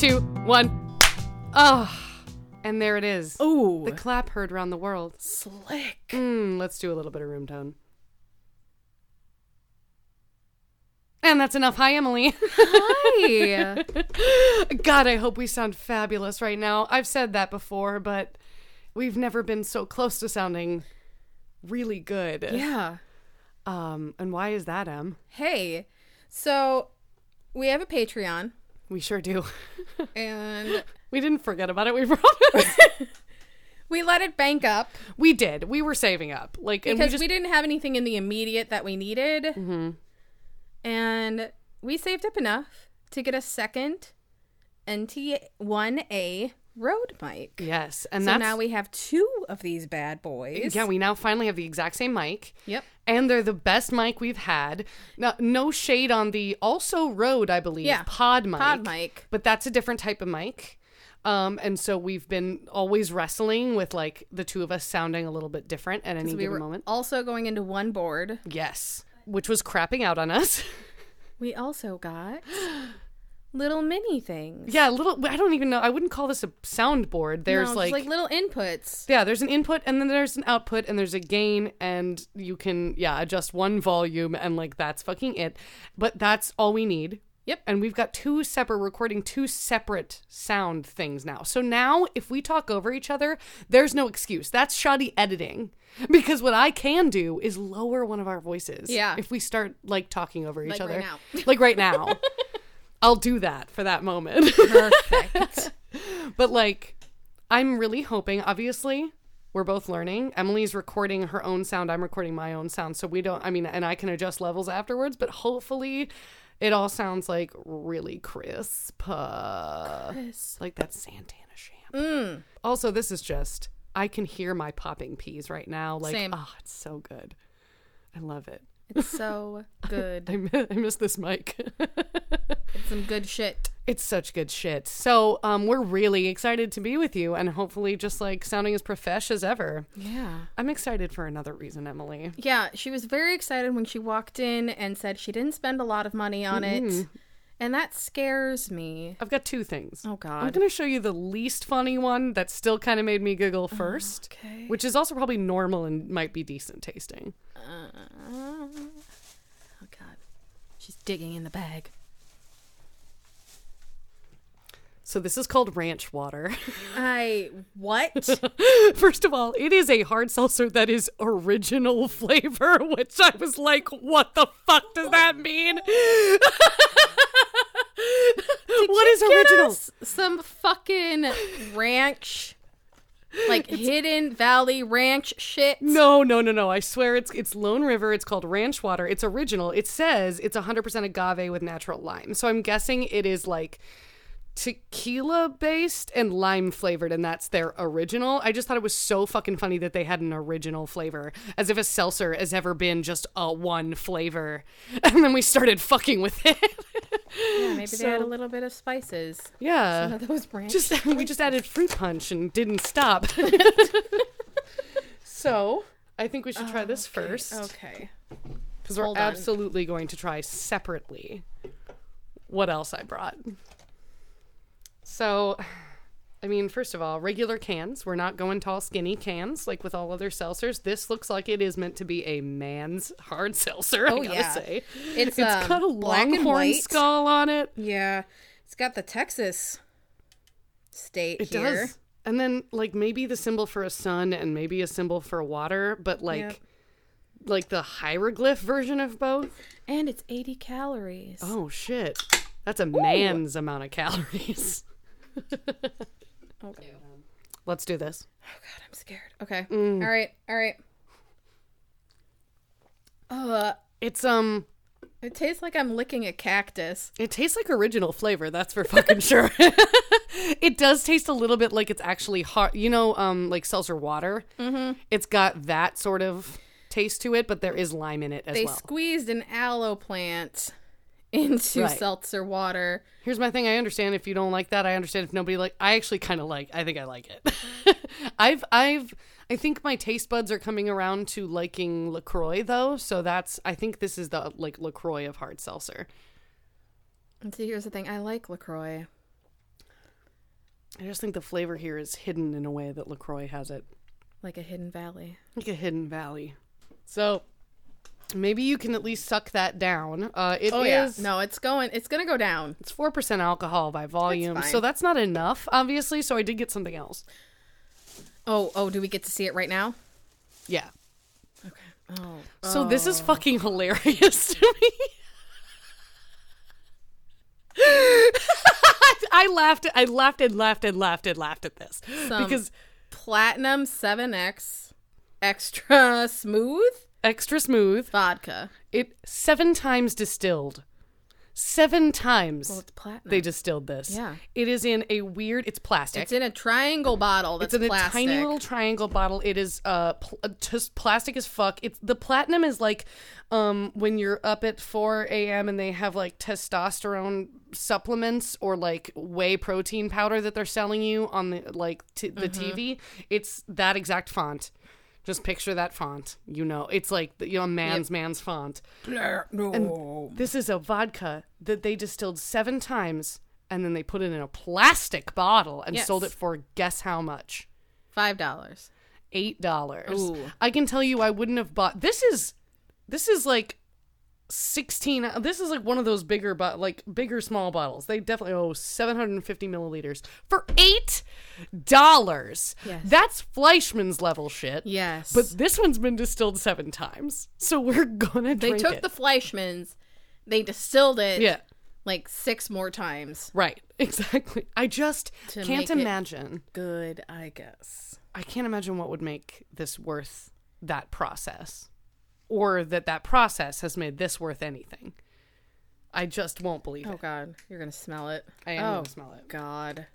two, one. Oh, and there it is. Ooh. The clap heard around the world. Slick. Mm, let's do a little bit of room tone. And that's enough. Hi, Emily. Hi. God, I hope we sound fabulous right now. I've said that before, but we've never been so close to sounding really good. yeah. Um, and why is that, Em? Hey. So we have a Patreon We sure do. and we didn't forget about it. We promise. we let it bank up we did. We were saving up, like, and we because just we didn't have anything in the immediate that we needed. Mm-hmm. And we saved up enough to get a second NT1A Rode mic. yes, and So that's now we have two of these bad boys. yeah. We now finally have the exact same mic. Yep. and they're the best mic we've had. Now, no shade on the also Rode, I believe, Yeah, PodMic. pod mic. but that's a different type of mic. Um, and so we've been always wrestling with like the two of us sounding a little bit different at any We given were moment. also going into one board. Yes, which was crapping out on us. We also got little mini things. yeah, little. I don't even know. I wouldn't call this a soundboard. There's No, like. like little inputs. yeah, there's an input and then there's an output and there's a gain and you can yeah adjust one volume and like that's fucking it. But that's all we need. Yep. And we've got two separate recording two separate sound things now. So now if we talk over each other, there's no excuse. That's shoddy editing. Because what I can do is lower one of our voices. Yeah. If we start like talking over each Like other. right now. Like right now. I'll do that for that moment. Perfect. but like I'm really hoping obviously we're both learning. Emily's recording her own sound, I'm recording my own sound. So we don't I mean and I can adjust levels afterwards, but hopefully it all sounds like really crisp. Uh, Like that Santana Champ. Mm. Also, this is just I can hear my popping peas right now. Like, Same. oh, it's so good. I love it. It's so good. I miss, I miss this mic. It's some good shit. It's such good shit. So, um, we're really excited to be with you and hopefully just like sounding as profesh as ever. Yeah. I'm excited for another reason, Emily. Yeah, she was very excited when she walked in and said she didn't spend a lot of money on it. And that scares me. I've got two things. Oh, God! I'm going to show you the least funny one that still kind of made me giggle first, okay. which is also probably normal and might be decent tasting. Oh, God. She's digging in the bag. So, this is called ranch water. I. What? First of all, it is a hard seltzer that is original flavor, which I was like, what the fuck does that mean? what is original? some fucking ranch. Like Hidden Valley Ranch shit. No, no, no, no. I swear it's it's Lone River. It's called Ranch Water. It's original. It says it's 100% agave with natural lime. So I'm guessing it is like tequila based and lime flavored and that's their original. I just thought it was so fucking funny that they had an original flavor as if a seltzer has ever been just a one flavor. And then we started fucking with it. Yeah, maybe they had a little bit of spices. yeah. Some of those ranch. just we just added fruit punch and didn't stop. so, I think we should try this first. okay. Because we're Hold on. absolutely going to try separately what else I brought. So, I mean, first of all, regular cans. We're not going tall, skinny cans like with all other seltzers. This looks like it is meant to be a man's hard seltzer, I Oh, gotta yeah. say. It's, it's um, got a black and longhorn skull on it. Yeah, it's got the Texas state It here. does. And then, like, maybe the symbol for a sun and maybe a symbol for water, but like, Yep. like the hieroglyph version of both. And it's 80 calories. Oh, shit. That's a man's amount of calories. Okay. Let's do this. Oh god, I'm scared. Okay. Mm. All right. All right. Uh, It's um it tastes like I'm licking a cactus. it tastes like original flavor, that's for fucking sure. it does taste a little bit like it's actually hot. you know, um like seltzer water. Mm-hmm. It's got that sort of taste to it, but there is lime in it as They well. They squeezed an aloe plant into Right. seltzer water. Here's my thing. I understand if you don't like that. I understand if nobody like. I actually kind of like. I think I like it. I've I've I think my taste buds are coming around to liking Lacroix though. So that's. I think this is the like Lacroix of hard seltzer. And see, here's the thing. I like LaCroix. I just think the flavor here is hidden in a way that LaCroix has it. Like a hidden valley. Like a hidden valley. So maybe you can at least suck that down. Uh, it Oh is- yeah. No, it's going. It's gonna go down. It's four percent alcohol by volume, so that's not enough, obviously. So I did get something else. Oh, oh. Do we get to see it right now? Yeah. Okay. Oh. So this is fucking hilarious to me. I laughed. I laughed and laughed and laughed and laughed at this Some- because Platinum 7X extra smooth extra smooth. vodka. It seven times distilled. Seven times Well, it's platinum. they distilled this. Yeah. It is in a weird. It's plastic. it's in a triangle bottle that's it's in plastic. a tiny little triangle bottle. It is uh pl- uh, just plastic as fuck. It's the platinum is like um when you're up at 4 a.m. and they have like testosterone supplements or like whey protein powder that they're selling you on the like t- the Mm-hmm. TV. It's that exact font. Just picture that font. You know, it's like the, you know man's man's font. no. This is a vodka that they distilled seven times and then they put it in a plastic bottle and Yes. sold it for guess how much? Five dollars. eight dollars. I can tell you, I wouldn't have bought. This is, this is like sixteen. This is like one of those bigger, but like bigger small bottles. They definitely oh 750 milliliters for eight dollars. Yes. That's Fleischmann's level shit. Yes. But this one's been distilled seven times, so we're gonna they took it. the Fleischmann's, they distilled it yeah. like six more times. Right, exactly. I just To can't imagine. Good, I guess. I can't imagine what would make this worth that process, or that that process has made this worth anything. I just won't believe Oh it. Oh God, you're gonna smell it. I am oh, gonna smell it. God.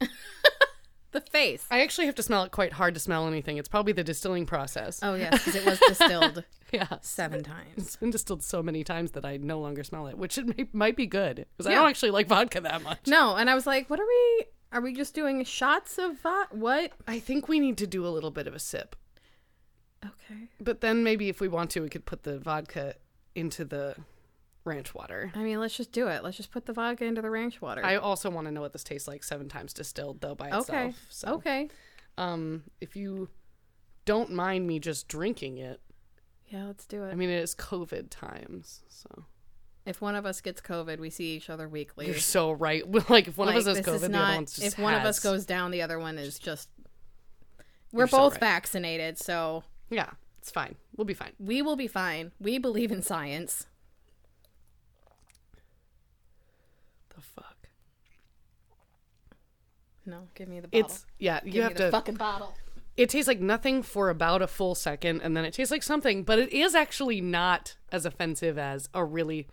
the face. I actually have to smell it quite hard to smell anything. It's probably the distilling process. Oh yes, because it was distilled yeah, seven times. it's been distilled so many times that I no longer smell it, which it may, might be good because I don't actually like vodka that much. No, and I was like, what are we? Are we just doing shots of vodka? What? I think we need to do a little bit of a sip, Okay. but then maybe if we want to, we could put the vodka into the ranch water. I mean, let's just do it. Let's just put the vodka into the ranch water. I also want to know what this tastes like seven times distilled though by itself. okay. So, Okay. um, if you don't mind me just drinking it, Yeah, let's do it. I mean, it is COVID times, so if one of us gets COVID, we see each other weekly. you're so right. Like, if one Like, of us has COVID, the other one's just if one of us goes down, the other one is just. We're You're so both right. vaccinated, so yeah, it's fine. We'll be fine. we will be fine. We believe in science. The fuck. No, give me the bottle. It's yeah. You give have the to. fucking bottle. It tastes like nothing for about a full second, and then it tastes like something. But it is actually not as offensive as a really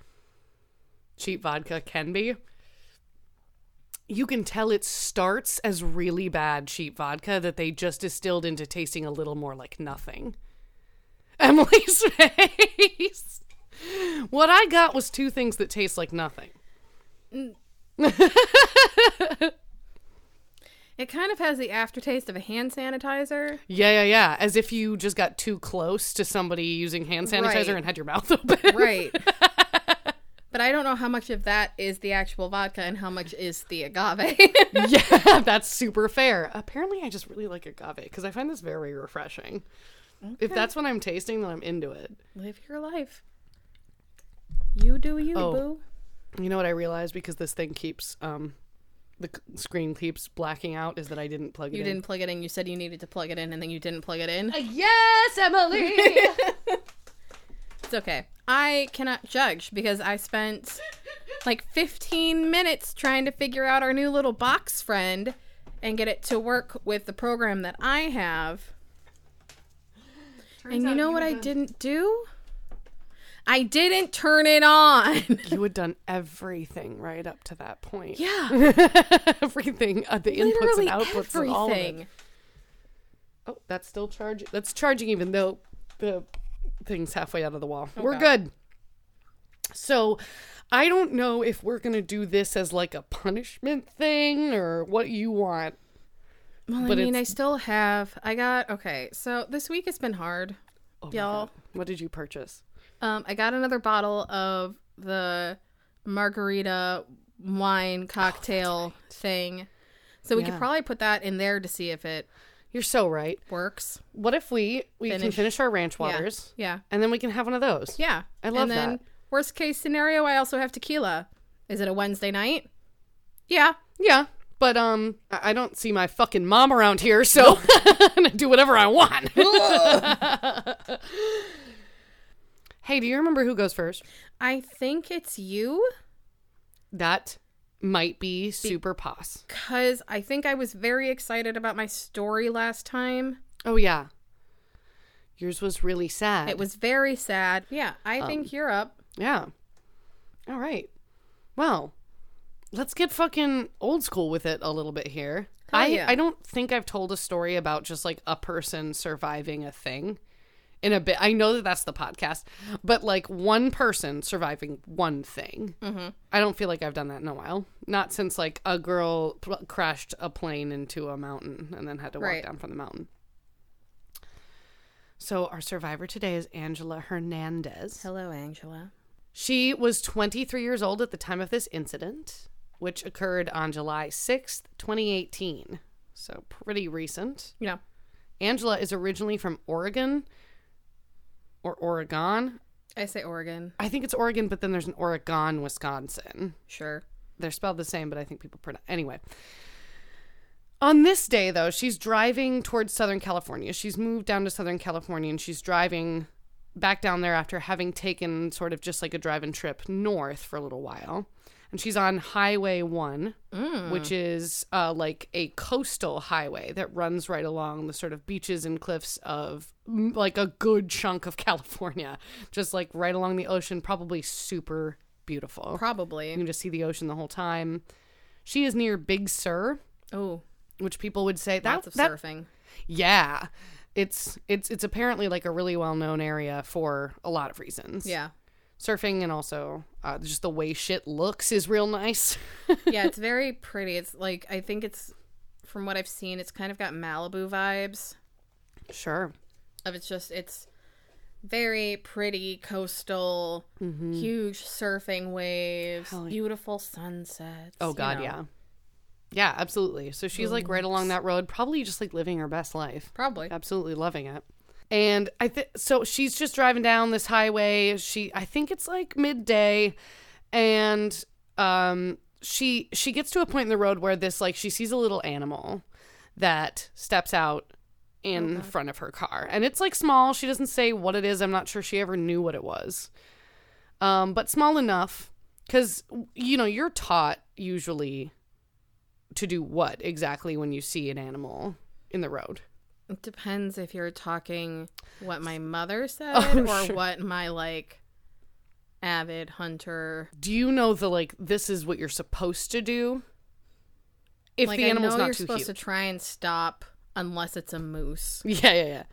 cheap vodka can be. You can tell it starts as really bad cheap vodka that they just distilled into tasting a little more like nothing. Emily's face. What I got was two things that taste like nothing. It kind of has the aftertaste of a hand sanitizer. Yeah, yeah, yeah. As if you just got too close to somebody using hand sanitizer Right. and had your mouth open. Right. But I don't know how much of that is the actual vodka and how much is the agave. yeah, that's super fair. Apparently, I just really like agave because I find this very refreshing. If that's what I'm tasting, then I'm into it. Live your life. You do you, Oh. boo. You know what I realized because this thing keeps um the screen keeps blacking out is that I didn't plug it You in. You didn't plug it in. You said you needed to plug it in, and then you didn't plug it in. Yes, Emily. It's okay. I cannot judge because I spent like 15 minutes trying to figure out our new little box friend and get it to work with the program that I have. and you know what I didn't do? I didn't turn it on. you had done everything right up to that point. yeah, everything, uh, the inputs and outputs and all of it. everything. Oh, that's still charging. That's charging even though the thing's halfway out of the wall. We're good. So, I don't know if we're going to do this as like a punishment thing or what you want. Well, But I mean, I still have. I got okay. So this week has been hard, Oh y'all. What did you purchase? Um, I got another bottle of the margarita wine cocktail thing. So we Yeah. could probably put that in there to see if it You're so right. works. What if we we can Finish. finish our ranch waters Yeah. and then we can have one of those? Yeah. I love and then that. worst case scenario, I also have tequila. Is it a Wednesday night? Yeah. Yeah. But um I I don't see my fucking mom around here, so I'm gonna do whatever I want. hey, do you remember who goes first? I think it's you That might be super pos. because I think I was very excited about my story last time. Oh yeah. Yours was really sad. It was very sad. Yeah, I Um, think you're up. Yeah. All right. Well, let's get fucking old school with it a little bit here. Hell I yeah. I don't think I've told a story about just like a person surviving a thing in a bit. I know that that's the podcast, but like one person surviving one thing. Mm-hmm. I don't feel like I've done that in a while. Not since like a girl pl- crashed a plane into a mountain and then had to walk Right. down from the mountain. So our survivor today is Angela Hernandez. Hello, Angela. She was 23 years old at the time of this incident, which occurred on July 6th, 2018. So pretty recent. Yeah. Angela is originally from Oregon or Oregon. I say Oregon. I think it's Oregon, but then there's an Oregon, Wisconsin. Sure. They're spelled the same, but I think people pronounce. Anyway. On this day, though, she's driving towards Southern California. She's moved down to Southern California and she's driving back down there after having taken sort of just like a driving trip north for a little while. And she's on Highway 1, which is uh, like a coastal highway that runs right along the sort of beaches and cliffs of mm, like a good chunk of California. Just like right along the ocean, probably super beautiful. Probably you can just see the ocean the whole time. She is near Big Sur, Oh, which people would say that, lots of that surfing. yeah, it's it's it's apparently like a really well known area for a lot of reasons. Yeah. surfing and also uh, just the way shit looks is real nice. yeah, it's very pretty. It's like I think it's from what I've seen, it's kind of got Malibu vibes. sure. Of it's just it's very pretty coastal, huge surfing waves, beautiful sunsets. Oh you god, know. yeah. Yeah, absolutely. So she's like right along that road, probably just like living her best life. Probably. absolutely loving it. And I think so she's just driving down this highway. She I think it's like midday and um she she gets to a point in the road where this like she sees a little animal that steps out in front of her car. And it's like small. She doesn't say what it is. I'm not sure she ever knew what it was. Um but small enough cuz you know, you're taught usually to do what exactly when you see an animal in the road. It depends if you're talking what my mother said Oh, or sure. what my like avid hunter do you know the like this is what you're supposed to do if like the I animal's know not you're too supposed huge to try and stop unless it's a moose. yeah yeah yeah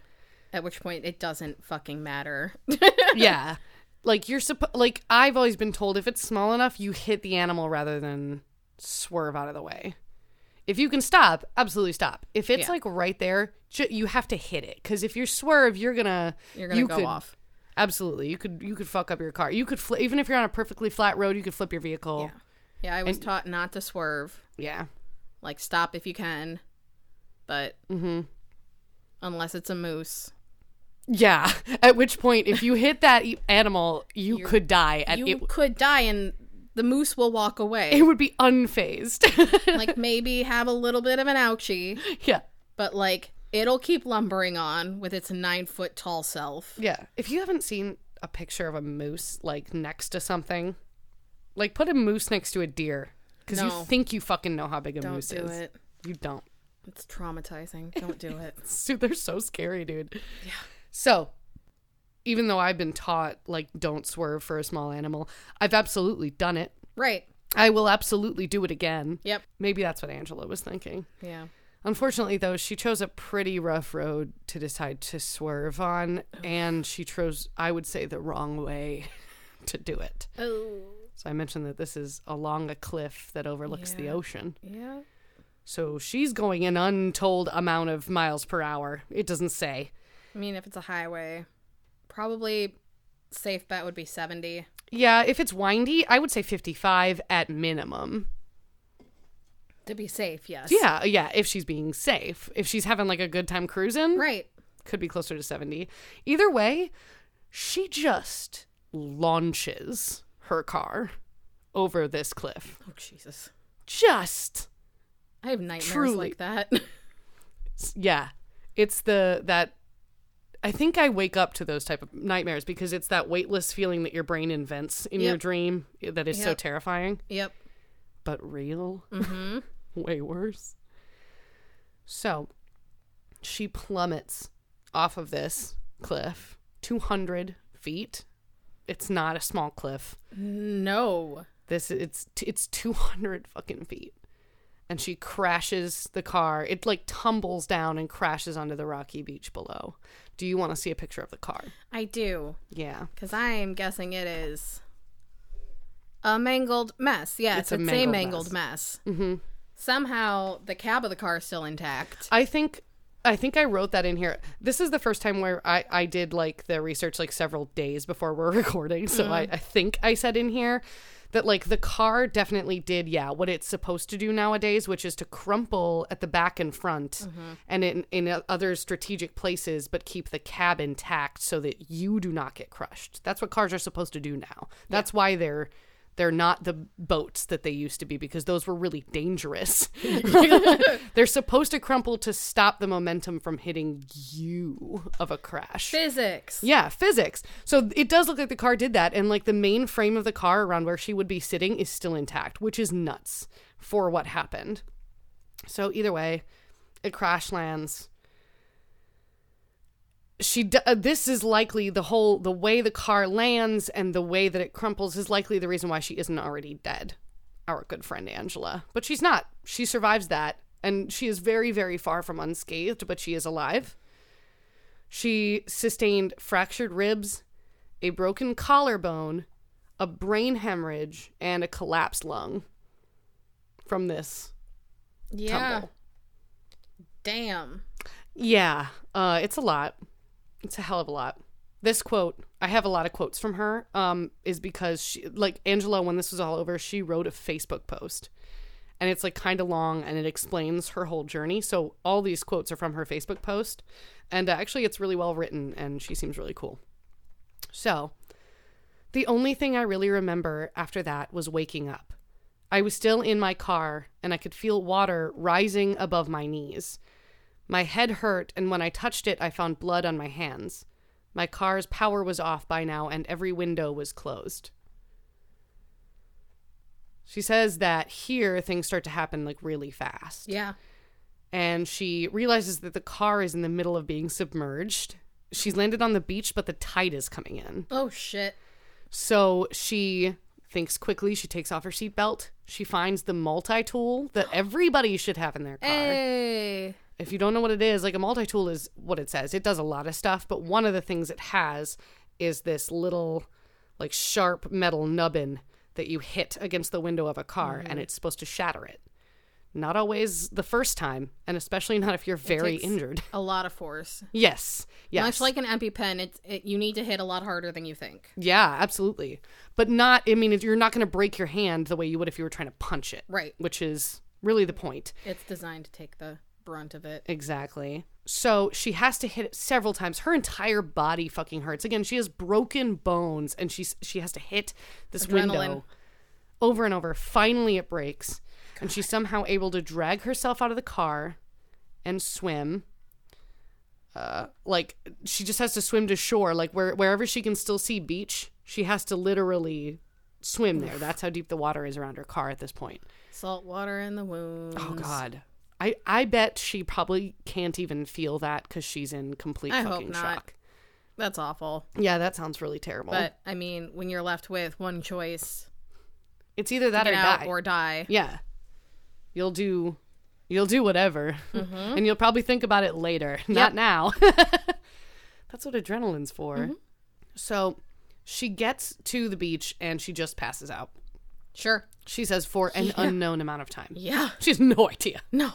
At which point it doesn't fucking matter. yeah like you're supposed like i've always been told if it's small enough you hit the animal rather than swerve out of the way if you can stop absolutely stop. If it's Yeah. like right there ju- you have to hit it. Because if you swerve you're gonna You're gonna you go could- off. absolutely. You could you could fuck up your car. You could fli even if you're on a perfectly flat road you could flip your vehicle. Yeah, I was taught not to swerve. yeah. Like stop if you can, but mm-hmm. unless it's a moose, Yeah. At which point, if you hit that e- animal, you could die, and you it could die and the moose will walk away. it would be unfazed. like maybe have a little bit of an ouchie, yeah. but like it'll keep lumbering on with its nine foot tall self. Yeah. If you haven't seen a picture of a moose like next to something, like put a moose next to a deer because you think you fucking know how big a Don't moose do is. it. You don't. It's traumatizing. Don't do it. So they're so scary, dude. Yeah. So, even though I've been taught like don't swerve for a small animal, I've absolutely done it. right. I will absolutely do it again. Yep. Maybe that's what Angela was thinking. Yeah. Unfortunately, though, she chose a pretty rough road to decide to swerve on, and she chose, I would say, the wrong way to do it. Oh. So I mentioned that this is along a cliff that overlooks the ocean. Yeah. So she's going an untold amount of miles per hour. It doesn't say. I mean, if it's a highway, probably safe bet would be 70. Yeah, if it's windy, I would say 55 at minimum. To be safe, yes. Yeah, yeah, if she's being safe. If she's having like a good time cruising, Right. could be closer to 70. Either way, she just launches her car over this cliff. Oh Jesus. Just I have nightmares Truly. like that. yeah. It's the that I think I wake up to those type of nightmares because it's that weightless feeling that your brain invents in your dream that is so terrifying. yep. but real. Mm-hmm. Way worse. So she plummets off of this cliff 200 feet. It's not a small cliff. No. This it's it's 200 fucking feet. And she crashes the car. It like tumbles down and crashes onto the rocky beach below. Do you want to see a picture of the car? I do. Yeah. Because I'm guessing it is a mangled mess. Yes, It's a it's, a mangled mangled, mess. Mm-hmm. Somehow the cab of the car is still intact. I think I think I wrote that in here. This is the first time where I, I did like the research like several days before we're recording. So I, I think I said in here that like the car definitely did, yeah, what it's supposed to do nowadays, which is to crumple at the back and front mm-hmm. and in, in uh, other strategic places, but keep the cab intact so that you do not get crushed. That's what cars are supposed to do now. That's why they're they're not the boats that they used to be because those were really dangerous. They're supposed to crumple to stop the momentum from hitting you of a crash. Physics. Yeah, physics. So it does look like the car did that, and like the main frame of the car around where she would be sitting is still intact, which is nuts for what happened. So either way, it crash lands. She d- uh, this is likely the whole the way the car lands and the way that it crumples is likely the reason why she isn't already dead. Our good friend Angela, but she's not. She survives that, and she is very very far from unscathed, but she is alive. She sustained fractured ribs, a broken collarbone, a brain hemorrhage, and a collapsed lung from this Yeah. tumble. Damn. Yeah, uh, it's a lot. It's a hell of a lot. This quote, I have a lot of quotes from her, um, is because she, like Angela, when this was all over, she wrote a Facebook post, and it's like kind of long, and it explains her whole journey. So all these quotes are from her Facebook post, and uh, actually, it's really well written, and she seems really cool. So, the only thing I really remember after that was waking up. I was still in my car, and I could feel water rising above my knees. My head hurt, and when I touched it, I found blood on my hands. My car's power was off by now, and every window was closed. She says that here things start to happen like really fast. Yeah. And she realizes that the car is in the middle of being submerged. She's landed on the beach, but the tide is coming in. Oh shit. So she thinks quickly. She takes off her seatbelt. She finds the multi tool that everybody should have in their car. Hey. If you don't know what it is, like a multi tool is what it says. It does a lot of stuff, but one of the things it has is this little, like, sharp metal nubbin that you hit against the window of a car and it's supposed to shatter it. Not always the first time, and especially not if you're very injured. A lot of force. Yes. Yes. Much like an EpiPen, it's it, you need to hit a lot harder than you think. Yeah, absolutely. But not, I mean, if you're not going to break your hand the way you would if you were trying to punch it. Right. Which is really the point. It's designed to take the brunt of it. Exactly. So she has to hit it several times. Her entire body fucking hurts. Again, she has broken bones and she's she has to hit this window over and over. Finally it breaks. And she's somehow able to drag herself out of the car and swim. Uh, like she just has to swim to shore, like where wherever she can still see beach, she has to literally swim there. That's how deep the water is around her car at this point. Salt water in the wounds. Oh God. I, I bet she probably can't even feel that because she's in complete I hope fucking not. shock. That's awful. Yeah, that sounds really terrible. But I mean, when you're left with one choice, it's either that or die. or die. yeah, you'll do, you'll do whatever, and you'll probably think about it later, not Mm-hmm. Now. That's what adrenaline's for. Mm-hmm. So she gets to the beach and she just passes out. Sure. She says for an unknown amount of time. Yeah. She has no idea. No.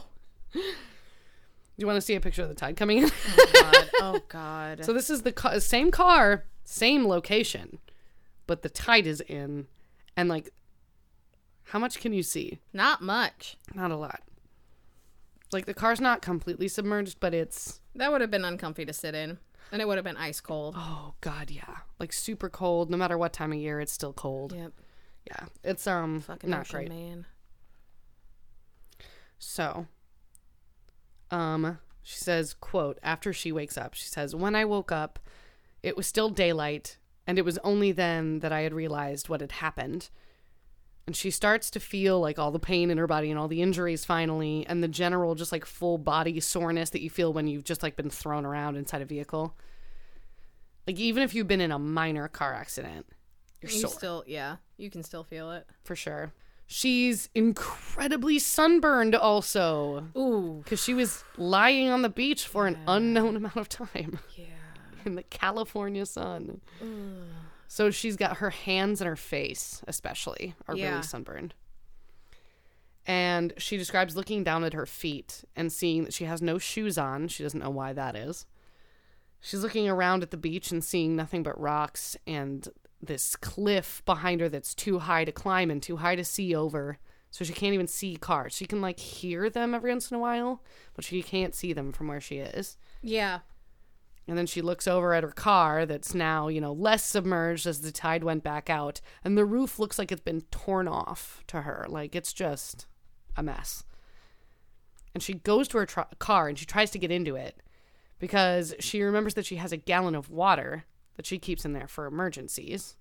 Do you want to see a picture of the tide coming in? oh, God. Oh God. So this is the ca- same car, same location, but the tide is in, and like, how much can you see? Not much. Not a lot. Like the car's not completely submerged, but it's That would have been uncomfy to sit in. And it would have been ice cold. oh god, yeah, like super cold. No matter what time of year, it's still cold. Yep. Yeah, it's um Fucking not ocean great. man. So, um, she says, quote, after she wakes up, she says, When I woke up, it was still daylight, and it was only then that I had realized what had happened. And she starts to feel like all the pain in her body and all the injuries finally, and the general just like full body soreness that you feel when you've just like been thrown around inside a vehicle. Like, even if you've been in a minor car accident, you're You sore still, yeah, you can still feel it. for sure. She's incredibly sunburned also Ooh. because she was lying on the beach for an unknown amount of time Yeah. in the California sun. So she's got her hands and her face, especially, are Yeah. really sunburned. And she describes looking down at her feet and seeing that she has no shoes on. She doesn't know why that is. She's looking around at the beach and seeing nothing but rocks and this cliff behind her that's too high to climb and too high to see over. So she can't even see cars. She can like hear them every once in a while, but she can't see them from where she is. Yeah. And then she looks over at her car that's now, you know, less submerged as the tide went back out. And the roof looks like it's been torn off to her. Like it's just a mess. And she goes to her tr- car and she tries to get into it because she remembers that she has a gallon of water that she keeps in there for emergencies.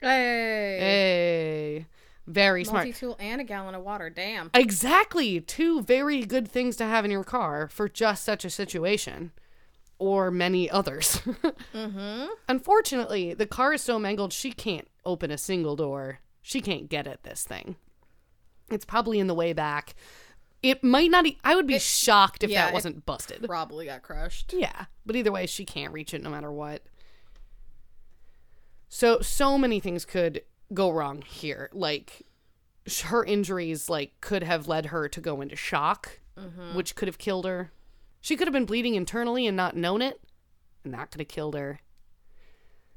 Hey. Hey, very smart. Multi tool and a gallon of water. Damn. Exactly. Two very good things to have in your car for just such a situation. Or many others. Mm-hmm. Unfortunately, the car is so mangled she can't open a single door. She can't get at this thing. It's probably in the way back. It might not. E- I would be shocked if yeah, that wasn't busted. Probably got crushed. Yeah, but either way, she can't reach it no matter what. So so many things could go wrong here. Like her injuries, like could have led her to go into shock, mm-hmm. which could have killed her. She could have been bleeding internally and not known it, and that could have killed her.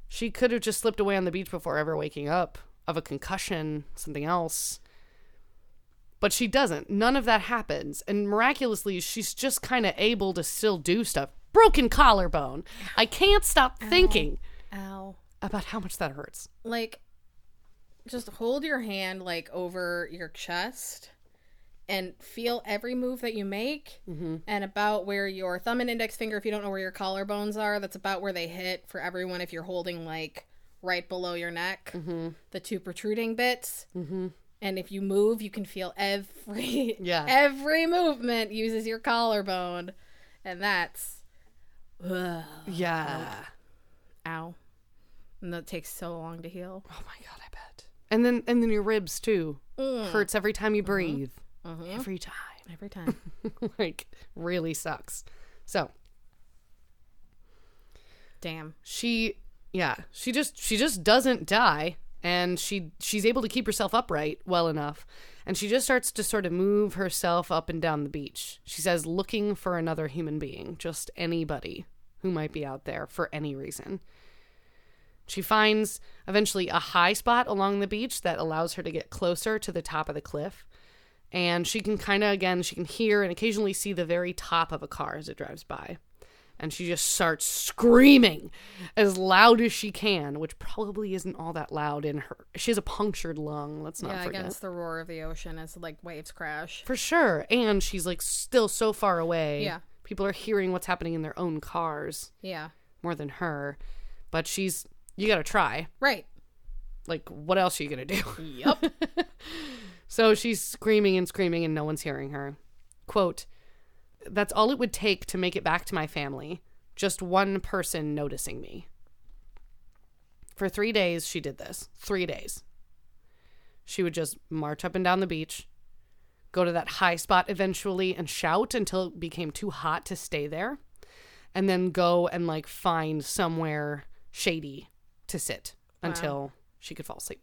She could have just slipped away on the beach before ever waking up of a concussion, something else. But she doesn't. None of that happens. And miraculously, she's just kind of able to still do stuff. Broken collarbone. I can't stop thinking Ow. About how much that hurts. Like, just hold your hand like over your chest and feel every move that you make mm-hmm. and about where your thumb and index finger if you don't know where your collarbones are that's about where they hit for everyone if you're holding like right below your neck mm-hmm. the two protruding bits. Mm-hmm. And if you move you can feel every Yeah. every movement uses your collarbone. And that's ugh, Yeah. ow and that takes so long to heal Oh my god, I bet. And then and then your ribs too. Mm. Hurts every time you breathe. Every time. every time like really sucks. So, damn she yeah she just she just doesn't die and she she's able to keep herself upright well enough and she just starts to sort of move herself up and down the beach she says looking for another human being just anybody who might be out there for any reason she finds eventually a high spot along the beach that allows her to get closer to the top of the cliff and she can kind of again she can hear and occasionally see the very top of a car as it drives by and she just starts screaming as loud as she can, which probably isn't all that loud in her. She has a punctured lung. Let's not yeah forget. against the roar of the ocean as like waves crash For sure. And she's like still so far away. Yeah. People are hearing what's happening in their own cars yeah more than her. But she's, you got to try. right Like, what else are you going to do? yep So she's screaming and screaming, and no one's hearing her. Quote, That's all it would take to make it back to my family. Just one person noticing me. For three days, she did this. Three days. She would just march up and down the beach, go to that high spot eventually, and shout until it became too hot to stay there, and then go and like find somewhere shady to sit until she could fall asleep.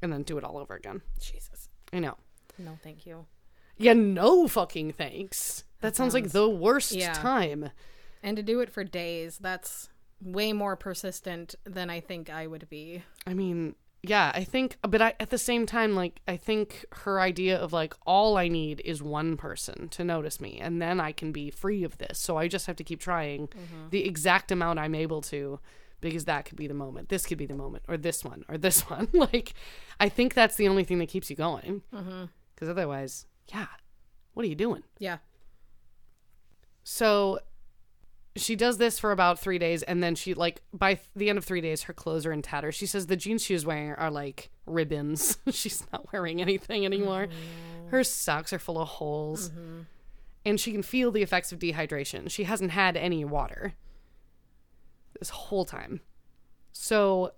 And then do it all over again. jesus I know. no thank you Yeah, no fucking thanks. That sounds like the worst Yeah. time. and to do it for days that's way more persistent than I think I would be. I mean, yeah, I think, but I, at the same time, like, I think her idea of like, all I need is one person to notice me, and then I can be free of this. So I just have to keep trying mm-hmm. the exact amount I'm able to, because that could be the moment. This could be the moment, or this one, or this one. like, I think that's the only thing that keeps you going. Mm-hmm. Because otherwise, yeah, what are you doing? Yeah. So she does this for about three days, and then she like by th- the end of three days, her clothes are in tatters. She says the jeans she was wearing are like ribbons. She's not wearing anything anymore. Mm-hmm. Her socks are full of holes, mm-hmm. and she can feel the effects of dehydration. She hasn't had any water this whole time, so.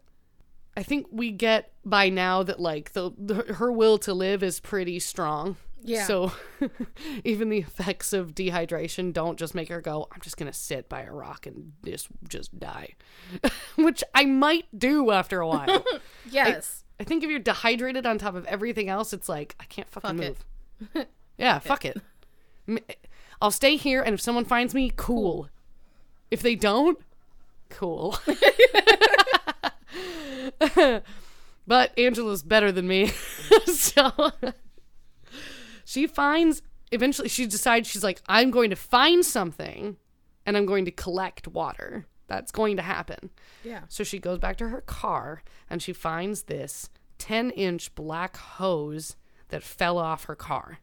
I think we get by now that like the, the her will to live is pretty strong. Yeah. So even the effects of dehydration don't just make her go, I'm just gonna sit by a rock and just just die. Which I might do after a while. Yes. I think if you're dehydrated on top of everything else, it's like I can't fucking Fuck move. yeah, fuck it. I'll stay here and if someone finds me, cool. If they don't, cool. but Angela's better than me. so she finds eventually she decides she's like i'm going to find something and i'm going to collect water that's going to happen yeah. so she goes back to her car and she finds this 10 inch black hose that fell off her car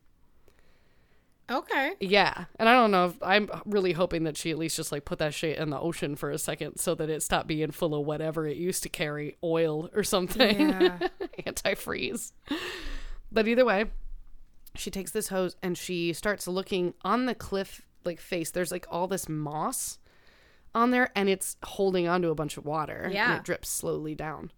Okay. yeah and i don't know if i'm really hoping that she at least just like put that shit in the ocean for a second so that it stopped being full of whatever it used to carry oil or something Yeah. antifreeze. But either way, she takes this hose and she starts looking on the cliff like face. There's like all this moss on there and it's holding onto a bunch of water. And Yeah. it drips slowly down.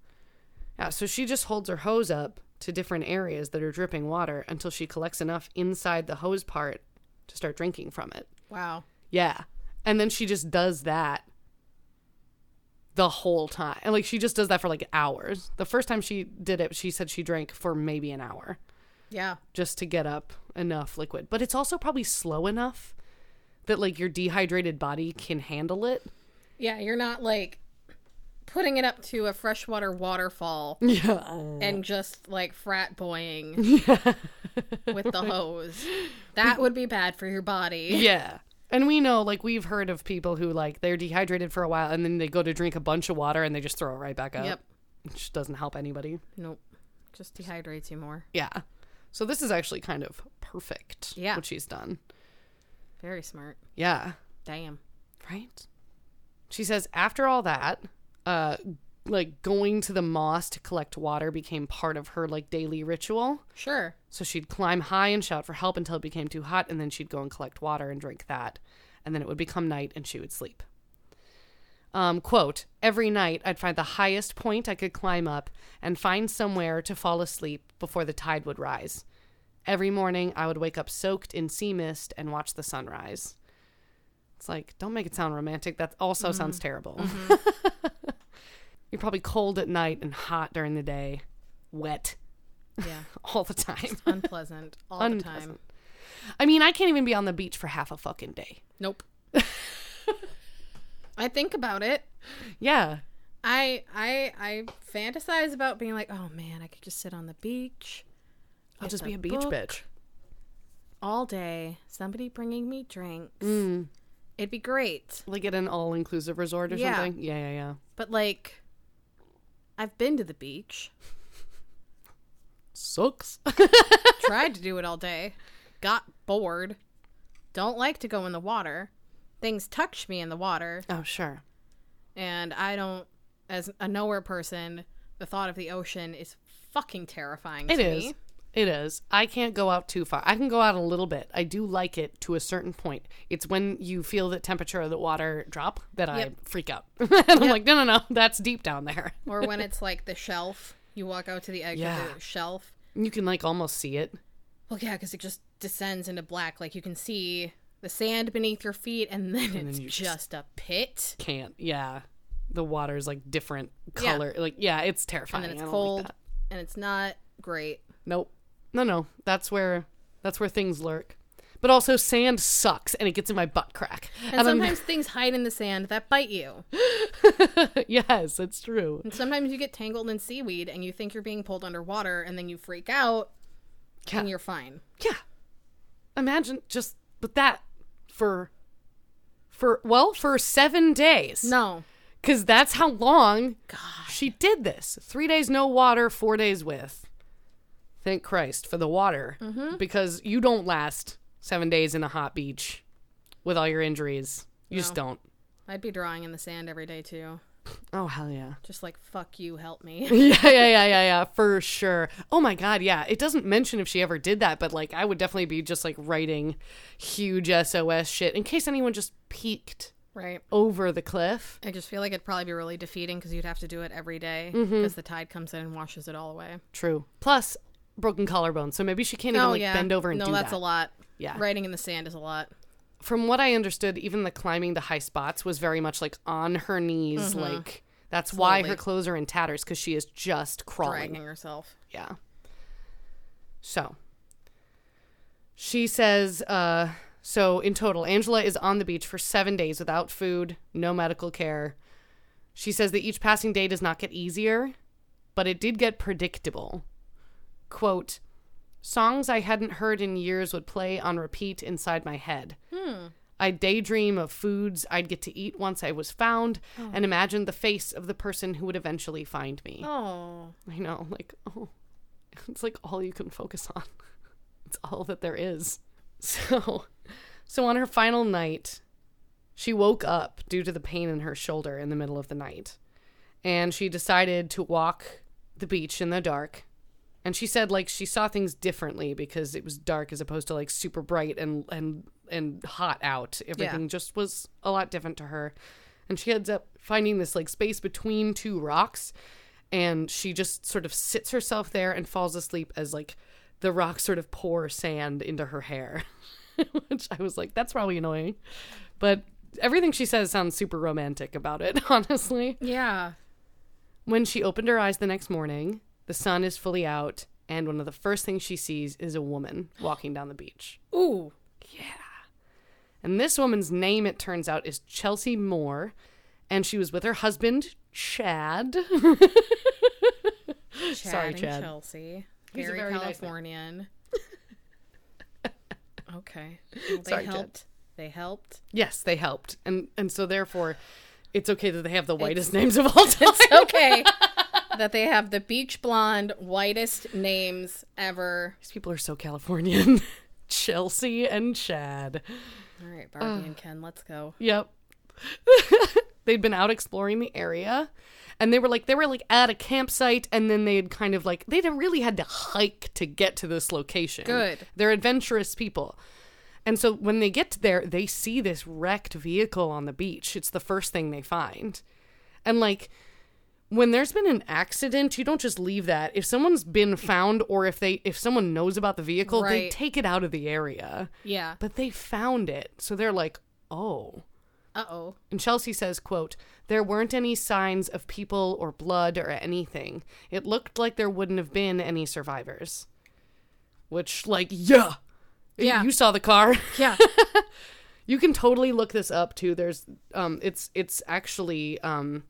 Yeah, so she just holds her hose up to different areas that are dripping water until she collects enough inside the hose part to start drinking from it. Wow. Yeah. And then she just does that the whole time. And like she just does that for like hours. The first time she did it, she said she drank for maybe an hour Yeah. just to get up enough liquid. But it's also probably slow enough that like your dehydrated body can handle it. Yeah. You're not like putting it up to a freshwater waterfall Yeah. and just like frat boying with the hose. That would be bad for your body. Yeah. And we know, like, we've heard of people who, like, they're dehydrated for a while and then they go to drink a bunch of water and they just throw it right back up. Yep. Which doesn't help anybody. Nope. Just dehydrates you more. Yeah. So this is actually kind of perfect. Yeah. What she's done. Very smart. Yeah. Damn. Right. She says after all that, uh, like going to the moss to collect water became part of her like daily ritual. Sure. So she'd climb high and shout for help until it became too hot, and then she'd go and collect water and drink that. And then it would become night and she would sleep. Um, quote, every night I'd find the highest point I could climb up and find somewhere to fall asleep before the tide would rise. Every morning I would wake up soaked in sea mist and watch the sunrise. It's like, don't make it sound romantic. That also sounds terrible. You're probably cold at night and hot during the day, wet Yeah. all the time. Unpleasant all the time. I mean, I can't even be on the beach for half a fucking day. Nope. I think about it. Yeah. I I I fantasize about being like, oh man, I could just sit on the beach. I'll just be a beach bitch. all day. Somebody bringing me drinks. Mm. It'd be great. Like at an all inclusive resort or Yeah. something. Yeah, yeah, yeah. But like, I've been to the beach, Sucks. tried to do it all day, got bored, don't like to go in the water. Things touch me in the water, oh, sure. and I don't, as a nowhere person, the thought of the ocean is fucking terrifying to It is. me. It is. I can't go out too far. I can go out a little bit. I do like it to a certain point. It's when you feel the temperature of the water drop that I freak out. and I'm like, no, no, no, that's deep down there. Or when it's like the shelf, you walk out to the edge Yeah. of the shelf. You can like almost see it. Well, yeah, because it just descends into black. Like you can see the sand beneath your feet, and then it's you just, just- a pit. Can't. Yeah. The water is like different Yeah. color. Like, yeah, it's terrifying. And then it's don't like cold, and it's not great. Nope. No, no. That's where that's where things lurk. but also sand sucks and it gets in my butt crack. And, I'm- sometimes things hide in the sand that bite you. yes, it's true. And sometimes you get tangled in seaweed and you think you're being pulled underwater and then you freak out Yeah. and you're fine. Yeah. Imagine just but that for for well, for 7 days. No. Cuz that's how long God. she did this. 3 days no water, 4 days with. Thank Christ for the water because you don't last 7 days in a hot beach with all your injuries. You just don't. I'd be drawing in the sand every day too. Oh hell yeah. Just like, fuck you, help me. yeah, yeah, yeah, yeah, yeah, for sure. Oh my god, yeah. It doesn't mention if she ever did that, but like I would definitely be just like writing huge SOS shit in case anyone just peeked right. over the cliff. I just feel like it'd probably be really defeating because you'd have to do it every day Mm-hmm. because the tide comes in and washes it all away. True. Plus broken collarbone, so maybe she can't even like bend over and no, do that's that. a lot. Yeah. Writing in the sand is a lot. From what I understood, even the climbing the high spots was very much like on her knees, like that's why her clothes are in tatters because she is just crawling. Dragging herself. Yeah. So she says, uh, so in total, Angela is on the beach for seven days without food, no medical care. She says that each passing day does not get easier, but it did get predictable. Quote, songs I hadn't heard in years would play on repeat inside my head. Hmm. I'd daydream of foods I'd get to eat once I was found oh. and imagine the face of the person who would eventually find me. Oh. I know, like, oh, it's like all you can focus on. It's all that there is. So, so on her final night, she woke up due to the pain in her shoulder in the middle of the night, and she decided to walk the beach in the dark. And she said like she saw things differently because it was dark as opposed to like super bright and and and hot out. Everything just was a lot different to her. And she ends up finding this like space between two rocks and she just sort of sits herself there and falls asleep as like the rocks sort of pour sand into her hair which i was like that's probably annoying but everything she says sounds super romantic about it honestly Yeah. when she opened her eyes the next morning the sun is fully out and one of the first things she sees is a woman walking down the beach Ooh. Yeah. And this woman's name it turns out is chelsea moore and she was with her husband chad Chad Sorry, and Chad. Chelsea. He's a Very, very nice. Californian. okay. Well, they Sorry, Chad. helped. They helped. Yes, they helped, and and so therefore, it's okay that they have the whitest names of all time. Okay. That they have the beach blonde, whitest names ever. These people are so Californian. Chelsea and Chad. All right, Barbie and Ken, let's go. Yep. They'd been out exploring the area, and they were like they were like at a campsite, and then they had kind of like they'd really had to hike to get to this location. Good. They're adventurous people. And so when they get there, they see this wrecked vehicle on the beach. It's the first thing they find. And like when there's been an accident, you don't just leave that. If someone's been found or if they if someone knows about the vehicle, they take it out of the area. Yeah. But they found it. So they're like, "Oh." Uh oh. And Chelsea says, quote, There weren't any signs of people or blood or anything. It looked like there wouldn't have been any survivors. Which, like, yeah. Yeah. You saw the car. Yeah. you can totally look this up too. There's um it's it's actually um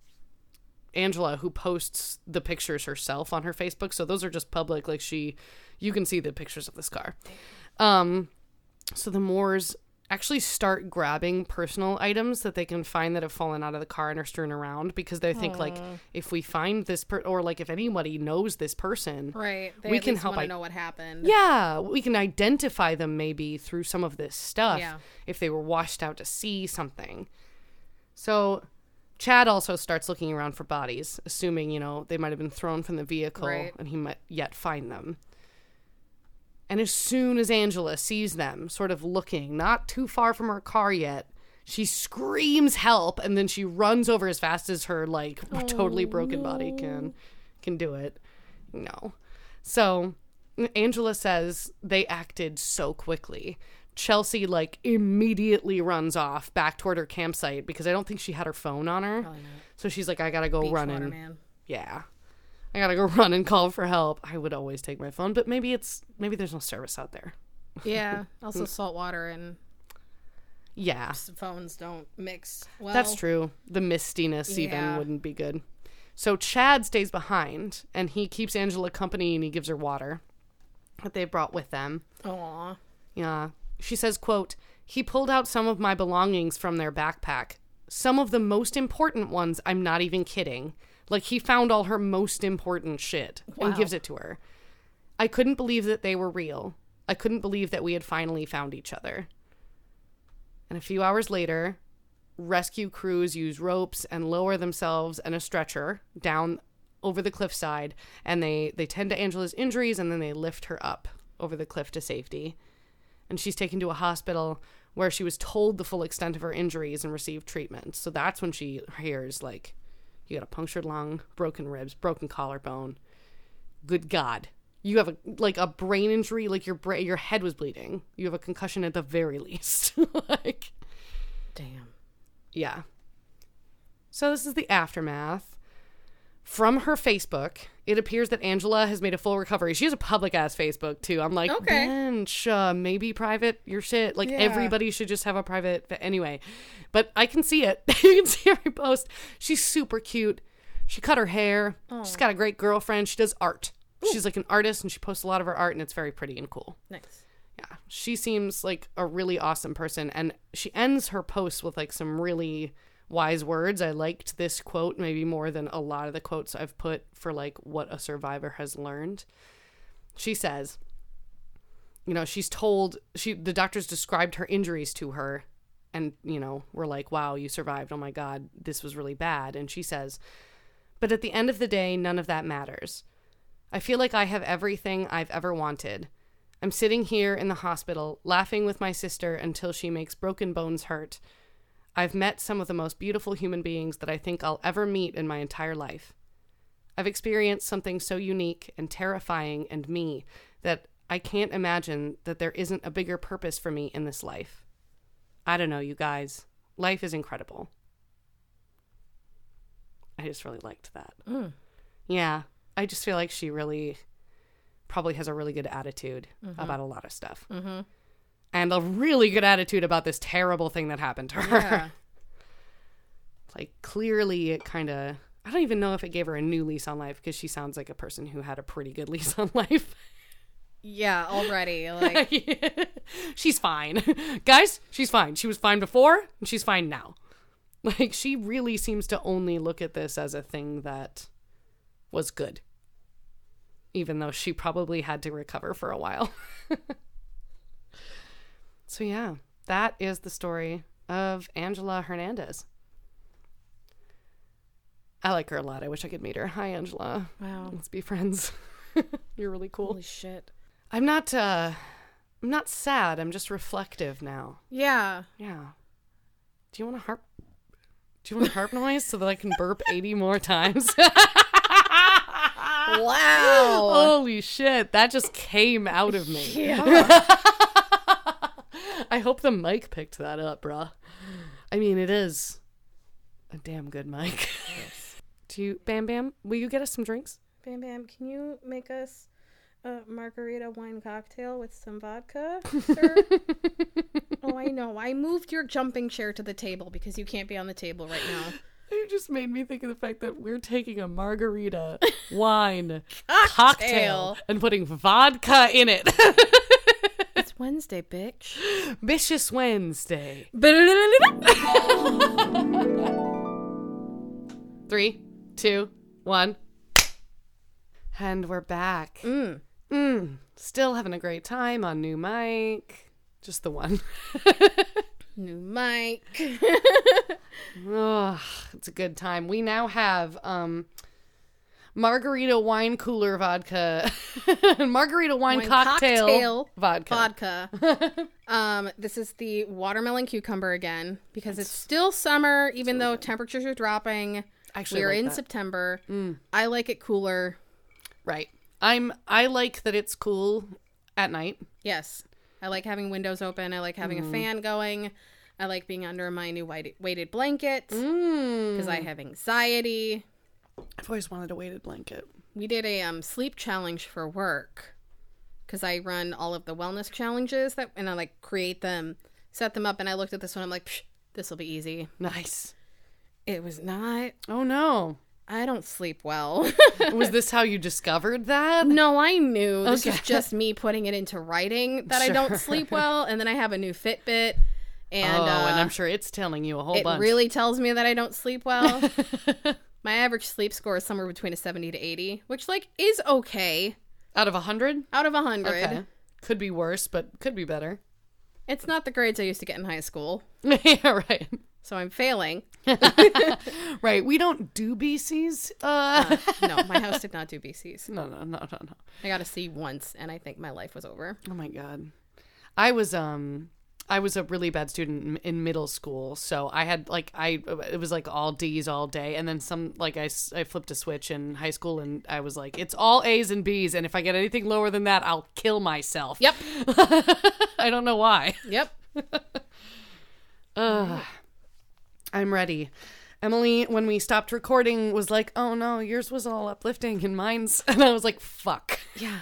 Angela who posts the pictures herself on her Facebook. So those are just public. Like she you can see the pictures of this car. Um so the Moores actually start grabbing personal items that they can find that have fallen out of the car and are strewn around because they think like if we find this per- or like if anybody knows this person right. They We can help I- know what happened. yeah, we can identify them maybe through some of this stuff Yeah. if they were washed out to sea something. So Chad also starts looking around for bodies, assuming, you know, they might have been thrown from the vehicle Right. and he might yet find them. And as soon as Angela sees them, sort of looking not too far from her car yet, she screams help and then she runs over as fast as her like totally broken oh, body can can do it. No. So Angela says they acted so quickly. Chelsea like immediately runs off back toward her campsite because I don't think she had her phone on her. So she's like, I gotta go run Beachwater and man. yeah, I gotta go run and call for help. I would always take my phone, but maybe it's maybe there's no service out there. Yeah. Also, salt water and Yeah, phones don't mix well. that's true. The mistiness even Yeah. wouldn't be good. So Chad stays behind and he keeps Angela company and he gives her water that they brought with them. Aw. Yeah. She says, quote, he pulled out some of my belongings from their backpack. Some of the most important ones, I'm not even kidding. Like he found all her most important shit and gives it to her. I couldn't believe that they were real. I couldn't believe that we had finally found each other. And a few hours later, rescue crews use ropes and lower themselves and a stretcher down over the cliffside and they they tend to Angela's injuries and then they lift her up over the cliff to safety. And she's taken to a hospital where she was told the full extent of her injuries and received treatment. So that's when she hears like you got a punctured lung, broken ribs, broken collarbone. Good God. You have a like a brain injury, like your brain, your head was bleeding. You have a concussion at the very least. like Damn. yeah. So this is the aftermath. From her Facebook, it appears that Angela has made a full recovery. She has a public ass Facebook too. I'm like, Okay. bench, uh, maybe private your shit. Like Yeah. everybody should just have a private. But anyway, but I can see it. you can see every post. She's super cute. She cut her hair. She's got a great girlfriend. She does art. She's like an artist, and she posts a lot of her art, and it's very pretty and cool. Nice. Yeah, she seems like a really awesome person, and she ends her posts with like some really wise words. I liked this quote maybe more than a lot of the quotes I've put for like what a survivor has learned. She says, you know, she's told she the doctors described her injuries to her and, you know, we're like, "Wow, you survived. Oh my god, this was really bad." And she says, "But at the end of the day, none of that matters. I feel like I have everything I've ever wanted." I'm sitting here in the hospital, laughing with my sister until she makes broken bones hurt. I've met some of the most beautiful human beings that I think I'll ever meet in my entire life. I've experienced something so unique and terrifying and me that I can't imagine that there isn't a bigger purpose for me in this life. I don't know, you guys. Life is incredible. I just really liked that. Yeah. I just feel like she really probably has a really good attitude about a lot of stuff. Mm-hmm. And a really good attitude about this terrible thing that happened to her. Yeah. like, clearly, it kind of. I don't even know if it gave her a new lease on life because she sounds like a person who had a pretty good lease on life. yeah. Already. Like. she's fine. Guys, she's fine. She was fine before, and she's fine now. Like, she really seems to only look at this as a thing that was good. Even though she probably had to recover for a while. So, yeah, that is the story of Angela Hernandez. I like her a lot. I wish I could meet her. Hi, Angela. Wow. Let's be friends. You're really cool. Holy shit. I'm not uh I'm not sad. I'm just reflective now. Yeah. Yeah. Do you want a harp? Do you want a harp noise so that I can burp 80 more times? Wow. Holy shit, that just came out of me. Yeah. I hope the mic picked that up, bruh. I mean, it is a damn good mic. Do you, Bam Bam, will you get us some drinks? Bam Bam, can you make us a margarita wine cocktail with some vodka, sir? oh, I know. I moved your jumping chair to the table because you can't be on the table right now. You just made me think of the fact that we're taking a margarita wine Cocktail. cocktail and putting vodka in it. It's Wednesday, bitch. Vicious Wednesday. Three, two, one. And we're back. Mm. Mm, still having a great time on new mic. Just the one. New mic. Ugh, it's a good time. We now have um margarita wine cooler vodka, margarita wine, Wine cocktail, cocktail vodka. Vodka. um, this is the watermelon cucumber again because it's still summer, even though temperatures are dropping. Actually, We're like in that. Mm. September. I like it cooler. Right. I'm. I like that it's cool at night. Yes. I like having windows open. I like having Mm. a fan going. I like being under my new white, weighted blanket because Mm. I have anxiety. I've always wanted a weighted blanket. We did a um, sleep challenge for work because I run all of the wellness challenges that, and I like create them, set them up, and I looked at this one. I'm like, this will be easy. Nice. It was not. Oh no. I don't sleep well. Was this how you discovered that? no, I knew this is just me putting it into writing that I don't sleep well, and then I have a new Fitbit, and oh, uh, and I'm sure it's telling you a whole it bunch. really tells me that I don't sleep well. My average sleep score is somewhere between a 70 to 80, which like is okay Out of a hundred? out of 100. Okay. Could be worse, but could be better. It's not the grades I used to get in high school, yeah, right. so I'm failing. Right. We don't do BCs. Uh, no, my house did not do BCs. no, no, no, no, no. I got a C once, and I think my life was over. Oh my god. I was um I was a really bad student in, in middle school, so I had like I it was like all D's all day, and then some like I, I flipped a switch in high school, and I was like it's all A's and B's, and if I get anything lower than that, I'll kill myself. Yep. I don't know why. Yep. Uh I'm ready. Emily, when we stopped recording, was like, "Oh no, yours was all uplifting, and mine's," and I was like, "Fuck." Yeah.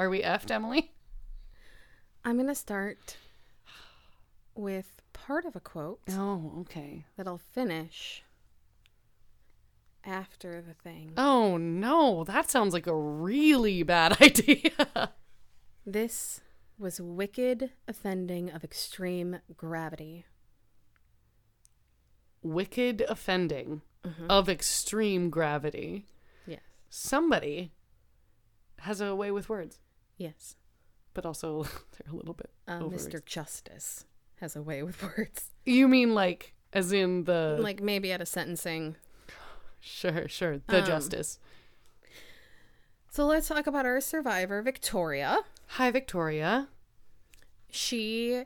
Are we effed, Emily? I'm going to start with part of a quote Oh, okay. that I'll finish after the thing. Oh no, that sounds like a really bad idea. This was wicked offending of extreme gravity. Wicked offending of extreme gravity. Yes. Somebody has a way with words, Yes. but also they're a little bit Uh. Mr. Justice has a way with words. You mean like as in the Like maybe at a sentencing. sure, sure, the Um, justice. So let's talk about our survivor, Victoria. Hi, Victoria. She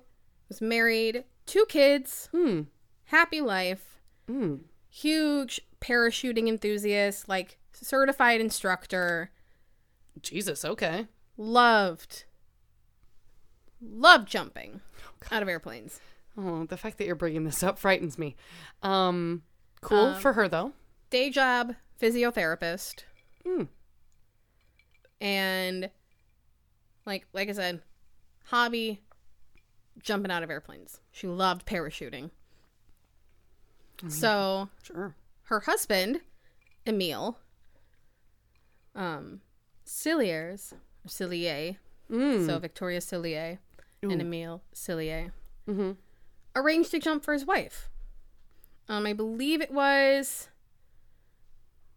was married, two kids, Hmm. happy life, Hmm. huge parachuting enthusiast, like certified instructor, Jesus. Okay. loved, loved jumping out of airplanes. Oh, the fact that you're bringing this up frightens me. Um, cool for her though. Day job, physiotherapist. Hmm. And like like I said, hobby jumping out of airplanes. She loved parachuting. So Sure. her husband, Emile, um, Cilliers, Cillier, Mm. so Victoria Cillier and Emile Cillier, Mm-hmm. arranged to jump for his wife. Um, I believe it was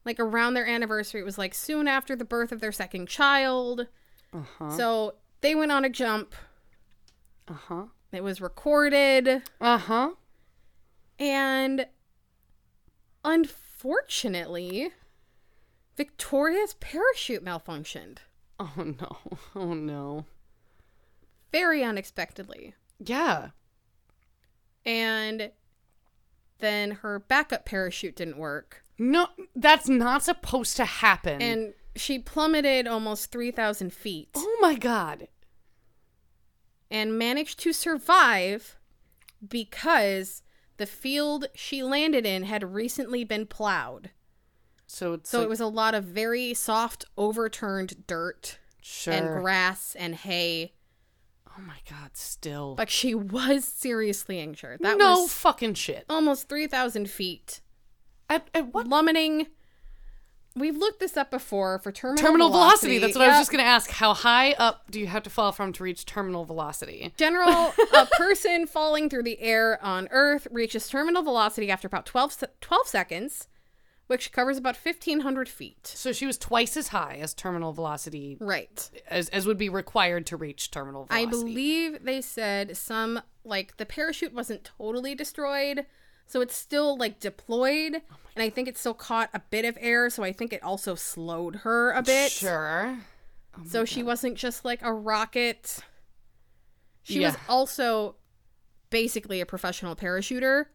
like around their anniversary. It was like soon after the birth of their second child. Uh huh. So they went on a jump. Uh huh. It was recorded. Uh huh. And unfortunately, Victoria's parachute malfunctioned Oh no. Oh no. Very unexpectedly. Yeah. And then her backup parachute didn't work. No, that's not supposed to happen. And she plummeted almost 3,000 feet oh my god. and managed to survive because the field she landed in had recently been plowed. So it's So like, it was a lot of very soft, overturned dirt sure. and grass and hay. Oh my god. Still. But she was seriously injured. That no was fucking shit. almost 3,000 feet. At, at what Plummeting. We've looked this up before for terminal, terminal velocity? That's what I was just gonna ask. How high up do you have to fall from to reach terminal velocity? General, a person falling through the air on Earth reaches terminal velocity after about 12, 12 seconds, which covers about 1,500 feet. So she was twice as high as terminal velocity Right. as as would be required to reach terminal velocity. I believe they said some, like, the parachute wasn't totally destroyed, so it's still, like, deployed, oh and I think it still caught a bit of air, so I think it also slowed her a bit. Sure. Oh so she wasn't just like a rocket. She was also basically a professional parachuter.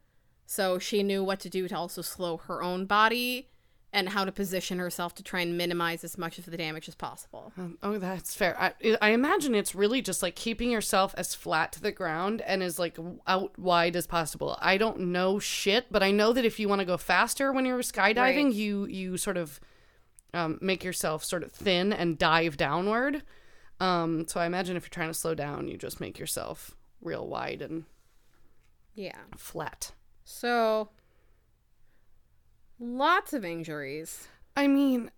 So she knew what to do to also slow her own body and how to position herself to try and minimize as much of the damage as possible. Um, oh, that's fair. I, I imagine it's really just like keeping yourself as flat to the ground and as like out wide as possible. I don't know shit, but I know that if you want to go faster when you're skydiving, Right. you you sort of um, make yourself sort of thin and dive downward. Um, so I imagine if you're trying to slow down, you just make yourself real wide and Yeah. flat. So lots of injuries. I mean,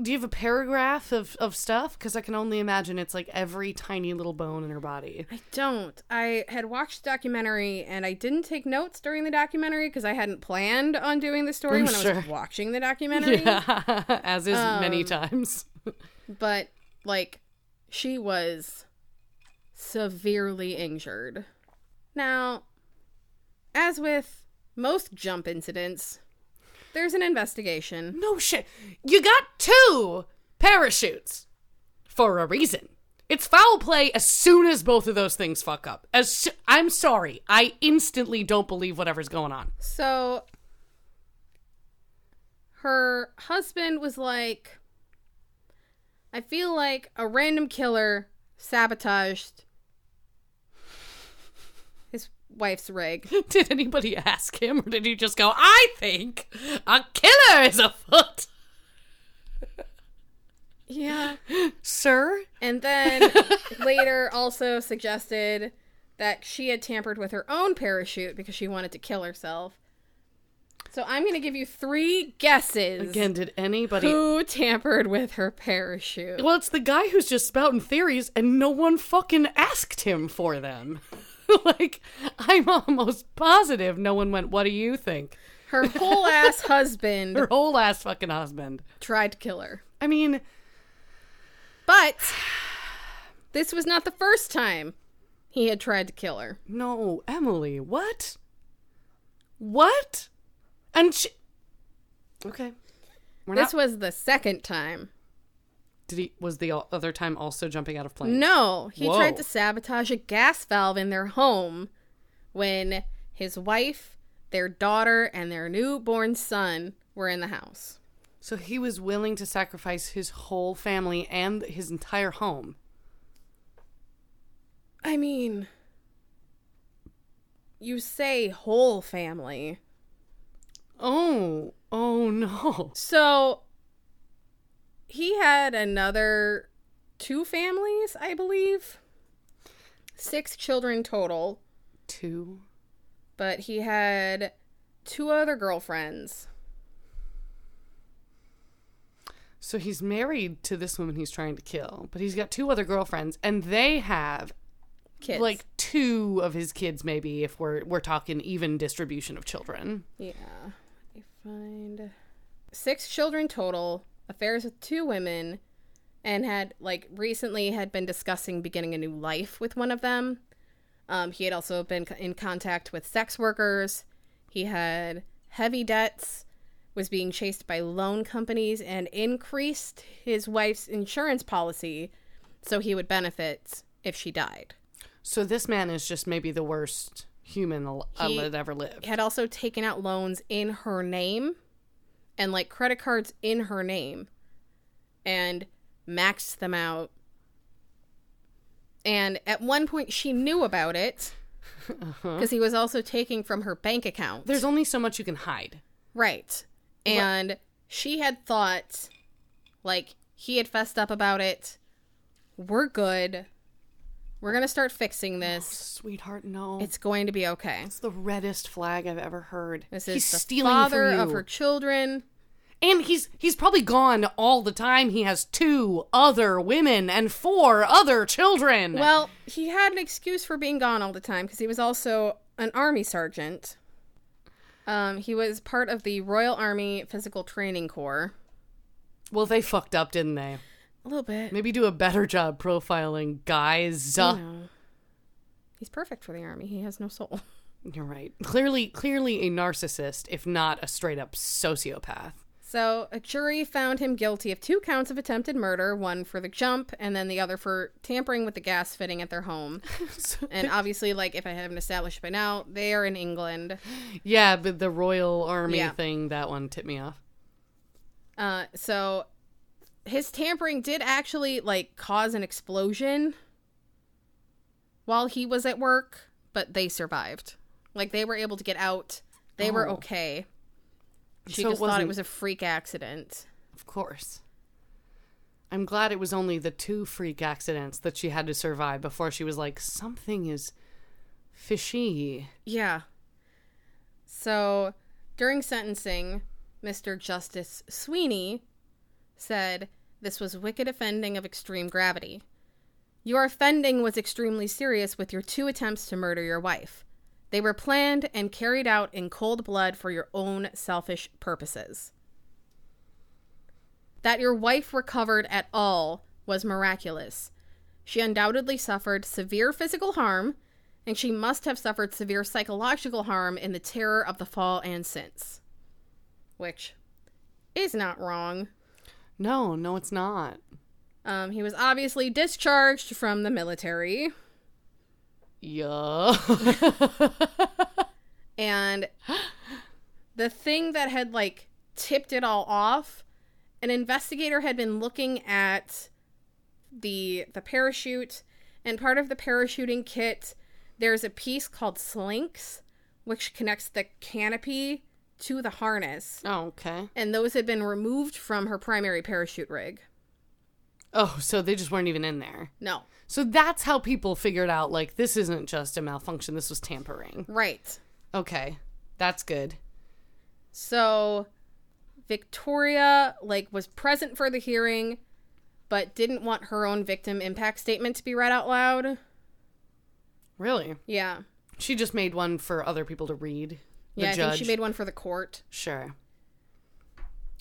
do you have a paragraph of, of stuff? Because I can only imagine it's like every tiny little bone in her body. I don't. I had watched the documentary and I didn't take notes during the documentary because I hadn't planned on doing the story I'm when I was watching the documentary. Yeah, as is many Um, times. But like she was severely injured. Now, as with most jump incidents, there's an investigation. No shit. You got two parachutes for a reason. It's foul play as soon as both of those things fuck up. As soo- I'm sorry, I instantly don't believe whatever's going on. So her husband was like, I feel like a random killer sabotaged wife's rig. Did anybody ask him, or did he just go, "I think a killer is afoot"? Yeah. Sir, And then later also suggested that she had tampered with her own parachute because she wanted to kill herself. So I'm going to give you three guesses again, did anybody? who tampered with her parachute. Well, it's the guy who's just spouting theories, and no one fucking asked him for them. like, I'm almost positive no one went. What do you think? Her whole ass husband Her whole ass fucking husband. tried to kill her. I mean, But this was not the first time he had tried to kill her. no, Emily, what? What? And she. Okay. We're This not. was the second time. Did he? Was the other time also jumping out of planes? No, he Whoa. tried to sabotage a gas valve in their home when his wife, their daughter, and their newborn son were in the house. So he was willing to sacrifice his whole family and his entire home. I mean, you say whole family. Oh, oh no. So he had another two families, I believe. Six children total, Two. but he had two other girlfriends. So he's married to this woman he's trying to kill, but he's got two other girlfriends, and they have Kids. like two of his kids, maybe if we're we're talking even distribution of children. Yeah. Me find six children total, affairs with two women, and had like recently had been discussing beginning a new life with one of them. Um, he had also been in contact with sex workers. He had heavy debts, was being chased by loan companies, and increased his wife's insurance policy so he would benefit if she died. So this man is just maybe the worst human He- that ever lived. He had also taken out loans in her name and like credit cards in her name and maxed them out. And at one point she knew about it uh-huh. because he was also taking from her bank account. There's only so much you can hide. right. And she had thought like he had fessed up about it. We're good. We're going to start fixing this. Sweetheart, no. It's going to be okay. It's the reddest flag I've ever heard. This he's is the stealing father of her children. And he's he's probably gone all the time. He has two other women and four other children. Well, he had an excuse for being gone all the time because he was also an army sergeant. Um, he was part of the Royal Army Physical Training Corps. well, they fucked up, didn't they? A little bit. Maybe do a better job profiling guys. You know. He's perfect for the army. He has no soul. You're right. Clearly, clearly a narcissist, if not a straight up sociopath. So, a jury found him guilty of two counts of attempted murder one for the jump, and then the other for tampering with the gas fitting at their home. So- And obviously, like, if I haven't established by now, they are in England. yeah, but the Royal Army Yeah. thing, that one tipped me off. Uh, so his tampering did actually like cause an explosion while he was at work, but they survived. Like they were able to get out. They were Oh. okay. She So it just thought it was a freak accident. Of course. I'm glad it was only the two freak accidents that she had to survive before she was like, something is fishy. Yeah. So during sentencing, Mr. Justice Sweeney said this was wicked offending of extreme gravity. Your offending was extremely serious with your two attempts to murder your wife. They were planned and carried out in cold blood for your own selfish purposes. That your wife recovered at all was miraculous. She undoubtedly suffered severe physical harm, and she must have suffered severe psychological harm in the terror of the fall and since. Which is not wrong. No, no, it's not. Um, he was obviously discharged from the military, Yeah. and the thing that had like tipped it all off, an investigator had been looking at the the parachute, and part of the parachuting kit, there's a piece called slinks, which connects the canopy to the harness, oh, okay. and those had been removed from her primary parachute rig. Oh, so they just weren't even in there. No, So that's how people figured out like this isn't just a malfunction, this was tampering. right. Okay. That's good. So Victoria like was present for the hearing but didn't want her own victim impact statement to be read out loud. Really? Yeah. She just made one for other people to read. Yeah, I think she made one for the court. Sure.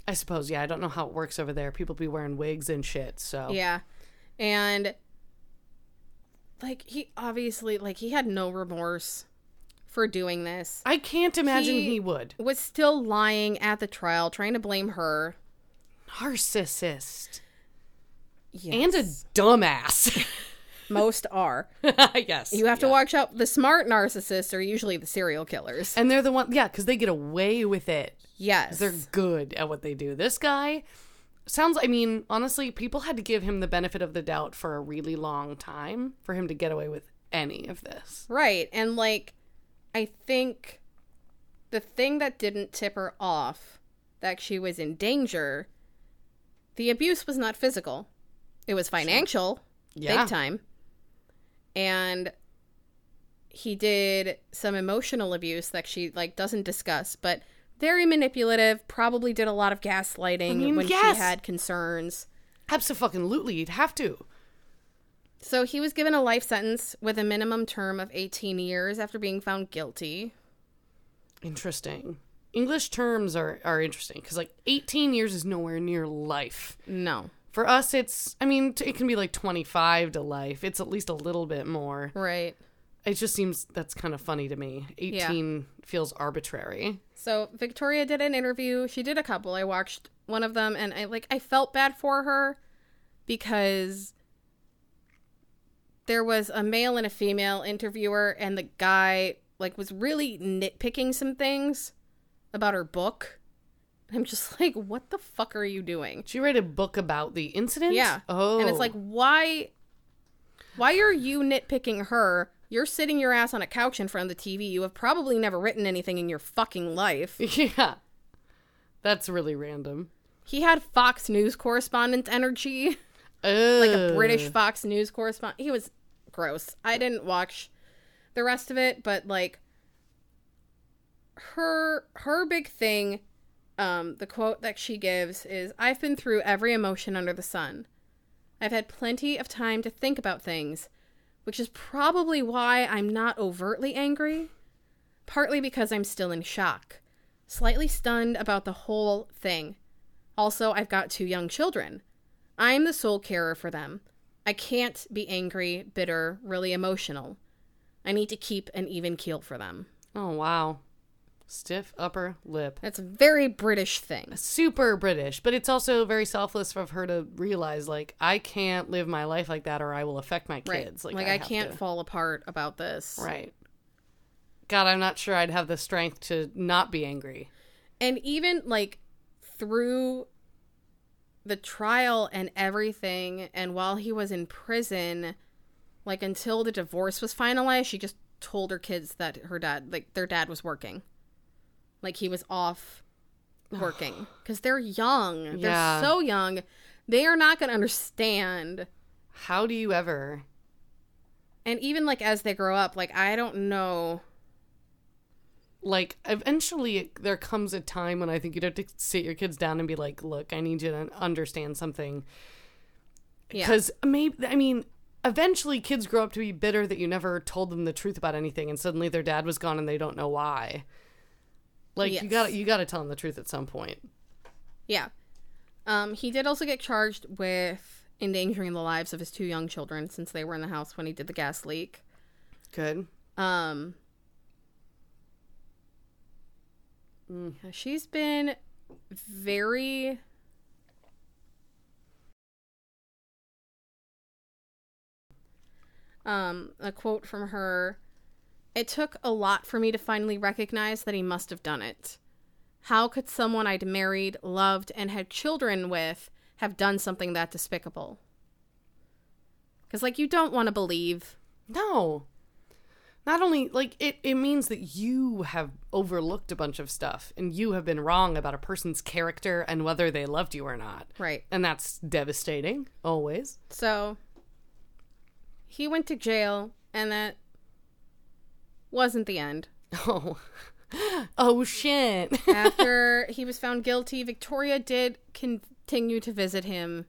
I suppose, yeah, I don't know how it works over there. People be wearing wigs and shit, so Yeah. And like he obviously like he had no remorse for doing this. I can't imagine He- he would. Was still lying at the trial trying to blame her. Narcissist. Yes. And a dumbass. most are. yes. You have to yeah. watch out. The smart narcissists are usually the serial killers. And they're the one, yeah, because they get away with it. Yes. They're good at what they do. This guy sounds, I mean, honestly, people had to give him the benefit of the doubt for a really long time for him to get away with any of this. Right. And like I think the thing that didn't tip her off that she was in danger, the abuse was not physical. It was financial, Yeah. big time. And he did some emotional abuse that she like doesn't discuss, but very manipulative, probably did a lot of gaslighting I mean, when yes. she had concerns. Absolutely. You'd have to. So he was given a life sentence with a minimum term of 18 years after being found guilty. Interesting. English terms are, are interesting because, like, 18 years is nowhere near life. No. For us, it's, I mean, it can be like 25 to life. It's at least a little bit more. Right. It just seems that's kind of funny to me. 18 feels arbitrary. So Victoria did an interview. She did a couple. I watched one of them and I like I felt bad for her because there was a male and a female interviewer and the guy like was really nitpicking some things about her book. I'm just like, what the fuck are you doing? She you write a book about the incident? Yeah. Oh. And it's oh. like, why why are you nitpicking her? You're sitting your ass on a couch in front of the TV. You have probably never written anything in your fucking life. yeah. That's really random. He had Fox News correspondent energy, Ugh. like a British Fox News correspondent. He was gross. I didn't watch the rest of it, but like her her big thing um the quote that she gives is I've been through every emotion under the sun. I've had plenty of time to think about things, which is probably why I'm not overtly angry, partly because I'm still in shock, slightly stunned about the whole thing. Also, I've got two young children. I'm the sole carer for them. I can't be angry, bitter, really emotional. I need to keep an even keel for them. Oh, wow. Stiff upper lip. That's a very British thing. Super British, but it's also very selfless of her to realize, like, I can't live my life like that or I will affect my Right. kids. Like, Like, I, have can't to- fall apart about this. Right. God, I'm not sure I'd have the strength to not be angry. And even like through the trial and everything, and while he was in prison, like until the divorce was finalized, she just told her kids that her dad, like their dad was working. Like he was off working because they're young. Yeah. They're so young. they are not going to understand. How do you ever? And even like as they grow up, like I don't know. Like, eventually, there comes a time when I think you'd have to sit your kids down and be like, look, I need you to understand something. Yeah. Because maybe, I mean, eventually kids grow up to be bitter that you never told them the truth about anything and suddenly their dad was gone and they don't know why. Like, you gotta, you gotta tell them the truth at some point. Yeah. Um, he did also get charged with endangering the lives of his two young children since they were in the house when he did the gas leak. Good. Um, Mm. she's been very. Um, a quote from her It took a lot for me to finally recognize that he must have done it. How could someone I'd married, loved, and had children with have done something that despicable? Because, like, you don't want to believe. No. Not only like it, it means that you have overlooked a bunch of stuff and you have been wrong about a person's character and whether they loved you or not. Right. And that's devastating, always. So he went to jail, and that wasn't the end. Oh. Oh shit. After he was found guilty, Victoria did continue to visit him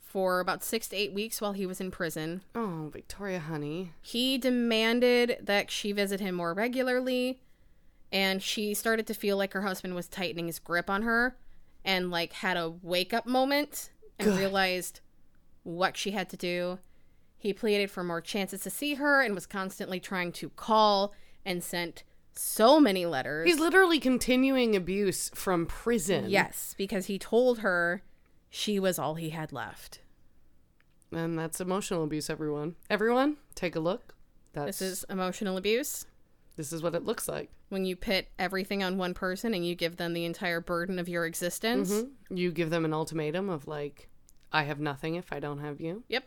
for about six to eight weeks while he was in prison. oh, Victoria honey. He demanded that she visit him more regularly, and she started to feel like her husband was tightening his grip on her and like had a wake up moment and Good. realized what she had to do. He pleaded for more chances to see her and was constantly trying to call and sent so many letters. He's literally continuing abuse from prison. yes, because he told her she was all he had left. And that's emotional abuse, everyone. Everyone, take a look. That's This is emotional abuse. this is what it looks like. when you pit everything on one person and you give them the entire burden of your existence. Mhm. You give them an ultimatum of like, I have nothing if I don't have you. Yep.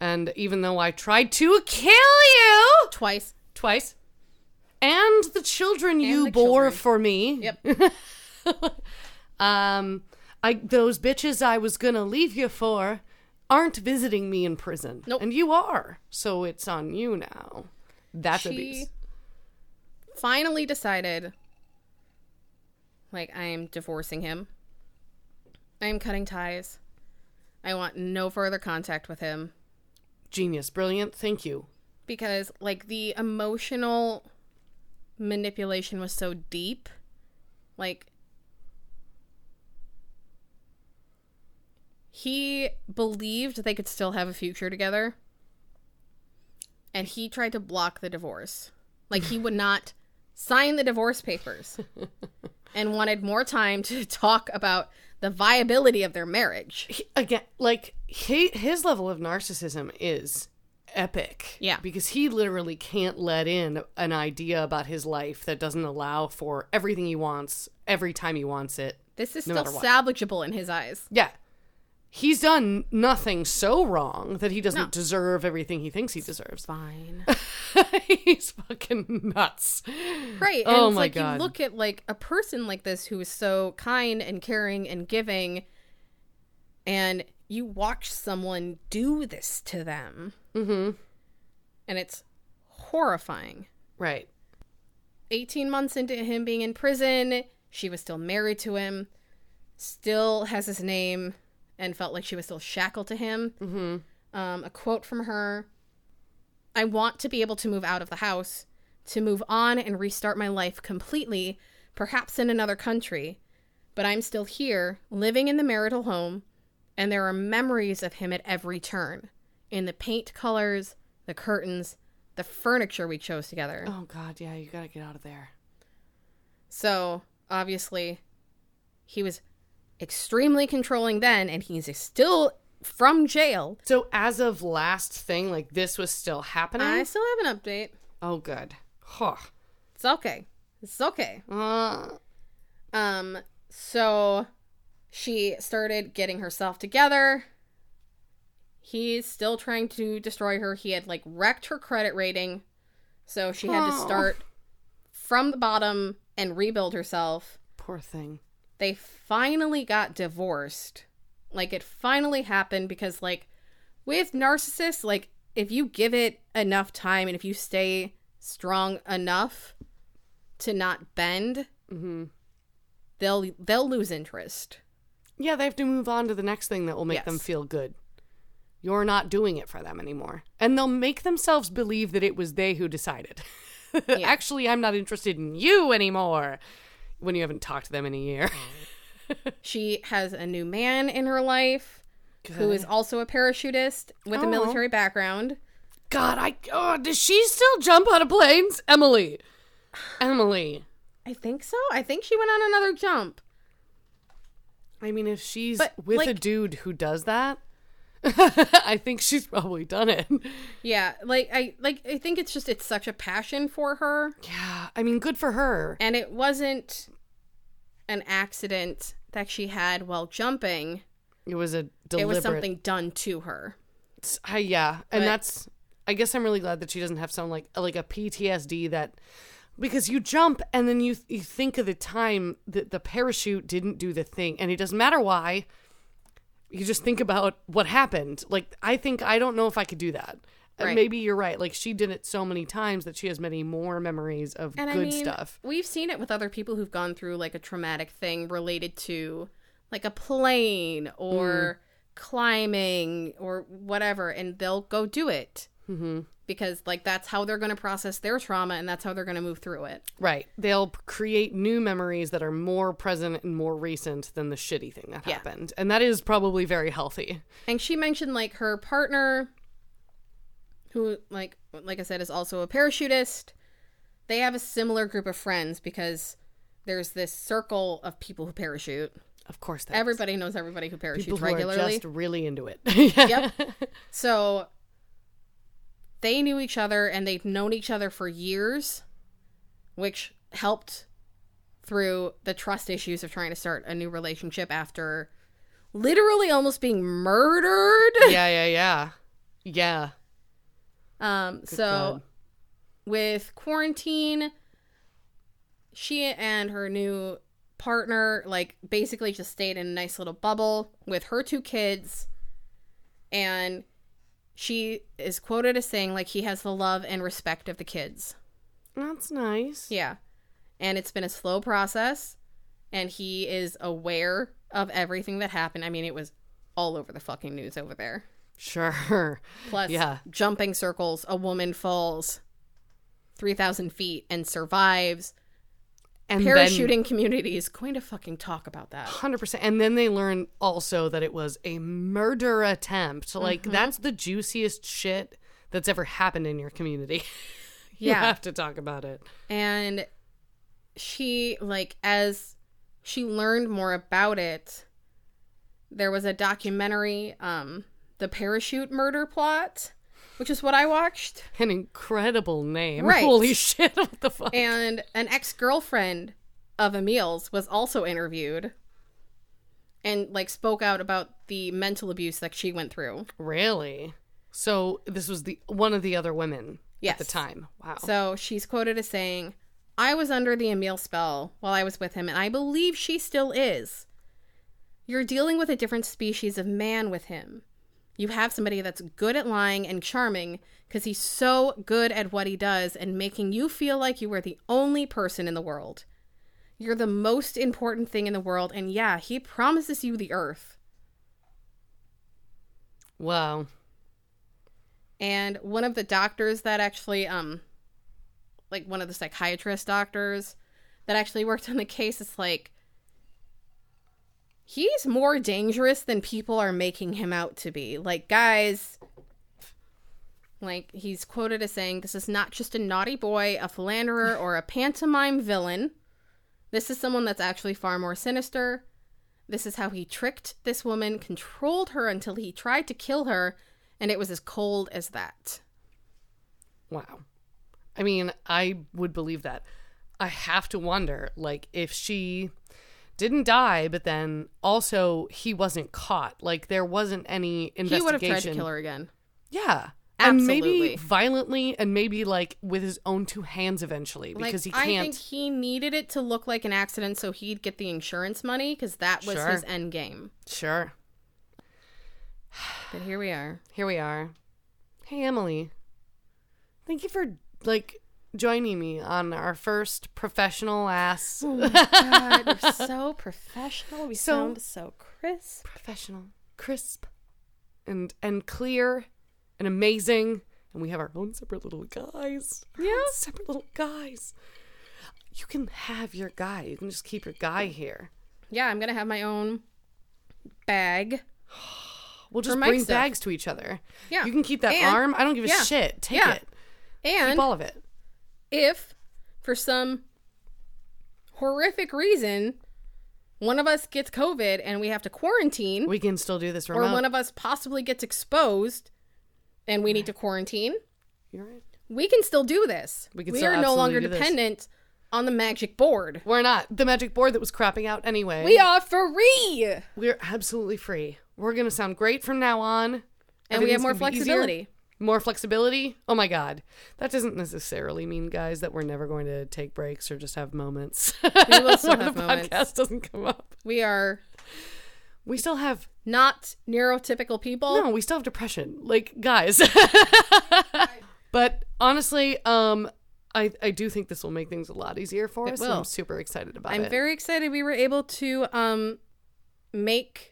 And even though I tried to kill you Twice. twice, and the children you the bore children. for me, Yep. um, I those bitches I was gonna leave you for aren't visiting me in prison. Nope. And you are, so it's on you now. That's she abuse. finally decided like I am divorcing him. I am cutting ties. I want no further contact with him Genius, brilliant. Thank you. because like the emotional manipulation was so deep. Like he believed they could still have a future together. And he tried to block the divorce. Like he would not sign the divorce papers and wanted more time to talk about the viability of their marriage. he- again, like he, his level of narcissism is epic. Yeah. Because he literally can't let in an idea about his life that doesn't allow for everything he wants every time he wants it. This is No still salvageable in his eyes. Yeah. He's done nothing so wrong that he doesn't No. deserve everything he thinks he deserves. Fine. He's fucking nuts. Right. And Oh it's my like God. you look at like a person like this who is so kind and caring and giving and you watch someone do this to them. Mm-hmm. And it's horrifying. Right. 18 months into him being in prison, she was still married to him, still has his name, and felt like she was still shackled to him. Mm-hmm. Um, a quote from her I want to be able to move out of the house, to move on and restart my life completely, perhaps in another country. But I'm still here, living in the marital home, and there are memories of him at every turn in the paint colors, the curtains, the furniture we chose together. Oh God, yeah, you gotta get out of there. So, obviously, he was extremely controlling then, and he's still from jail. So as of last thing, like this was still happening. I still have an update. oh, good. Huh. It's okay. It's okay. Uh, Um, so she started getting herself together. He's still trying to destroy her. He had like wrecked her credit rating. So she had to start from the bottom and rebuild herself. poor thing. They finally got divorced like it finally happened because like with narcissists like if you give it enough time and if you stay strong enough to not bend Mm-hmm. they'll they'll lose interest Yeah, they have to move on to the next thing that will make them feel good. You're not doing it for them anymore. And they'll make themselves believe that it was they who decided. Actually, I'm not interested in you anymore. When you haven't talked to them in a year. she has a new man in her life who is also a parachutist with a Oh. military background God, I oh, does she still jump out of planes? Emily. Emily. i think so i think she went on another jump I mean, if she's But, with a dude who does that, I think she's probably done it. yeah like i like i think it's just it's such a passion for her Yeah, I mean, good for her. and it wasn't an accident that she had while jumping It was a deliberate. it was something done to her I, yeah, and But- that's. I guess I'm really glad that she doesn't have some like like a PTSD that because you jump and then you you think of the time that the parachute didn't do the thing, and it doesn't matter why. You just think about what happened. Like I think I don't know if I could do that. Right. Maybe you're right. Like she did it so many times that she has many more memories of and good I mean, stuff. we've seen it with other people who've gone through like a traumatic thing related to like a plane or Mm. climbing or whatever, and they'll go do it hmm because like that's how they're going to process their trauma and that's how they're going to move through it. Right. They'll create new memories that are more present and more recent than the shitty thing that Yeah. happened. And that is probably very healthy. And she mentioned like her partner, who like like I said is also a parachutist. They have a similar group of friends because there's this circle of people who parachute. Of course, that Everybody knows everybody who parachutes people who regularly. are just really into it. yeah. Yep. So they knew each other and they've known each other for years, which helped through the trust issues of trying to start a new relationship after literally almost being murdered. yeah, yeah, yeah, yeah. Um, so God. with quarantine, she and her new partner like basically just stayed in a nice little bubble with her two kids and she is quoted as saying like he has the love and respect of the kids. That's nice. Yeah. And it's been a slow process and he is aware of everything that happened. I mean, it was all over the fucking news over there. Sure. Plus, Yeah. jumping circles, a woman falls 3,000 feet and survives. And Parachuting community is going to fucking talk about that. Hundred percent. And then they learn also that it was a murder attempt. Like Mm-hmm. that's the juiciest shit that's ever happened in your community. you Yeah. have to talk about it. And she, like, as she learned more about it, there was a documentary, um, The Parachute Murder Plot, which is what I watched. An incredible name. Right. Holy shit! What the fuck? And an ex girlfriend of Emile's was also interviewed and like spoke out about the mental abuse that she went through. Really? So this was the one of the other women at the time. Wow. So she's quoted as saying, I was under the Emil spell while I was with him, and I believe she still is. You're dealing with a different species of man with him. You have somebody that's good at lying and charming because he's so good at what he does and making you feel like you are the only person in the world. You're the most important thing in the world, and yeah, he promises you the earth. wow. and one of the doctors that actually um like one of the psychiatrist doctors that actually worked on the case is like he's more dangerous than people are making him out to be like guys like he's quoted as saying this is not just a naughty boy a philanderer or a pantomime villain this is someone that's actually far more sinister this is how he tricked this woman controlled her until he tried to kill her and it was as cold as that. Wow. I mean, I would believe that. I have to wonder, like, if she didn't die, but then also he wasn't caught. Like, there wasn't any investigation. He would have tried to kill her again. Yeah. And maybe violently and maybe like with his own two hands eventually Like because he can't I think he needed it to look like an accident so he'd get the insurance money because that was Sure. his end game. Sure. But here we are. Here we are. Hey, Emily. Thank you for, like, joining me on our first professional ass. Oh God, we're so professional. We So- sound so crisp. professional, crisp, and and clear, and amazing. And we have our own separate little guys. Yeah. separate little guys. You can have your guy. You can just keep your guy here. Yeah, I'm gonna have my own bag. We'll just bring stuff. bags to each other. Yeah. You can keep that And- arm. I don't give a yeah. shit. Take Yeah. it. And Keep all of it. If for some horrific reason one of us gets COVID and we have to quarantine, We can still do this or one of us possibly gets exposed and we need to quarantine, You're right. we can still do this. We we are no longer do this. dependent on the magic board. We're not the magic board that was crapping out anyway. We are free. We're absolutely free. We're gonna sound great from now on. And we have more flexibility. More flexibility? Oh my god. That doesn't necessarily mean, guys, that we're never going to take breaks or just have moments. We will still have the moments. podcast doesn't come up. We are We still have not neurotypical people. no, we still have depression. Like, guys. but honestly, um I, I do think this will make things a lot easier for us. will. I'm super excited about it. I'm very excited we were able to um make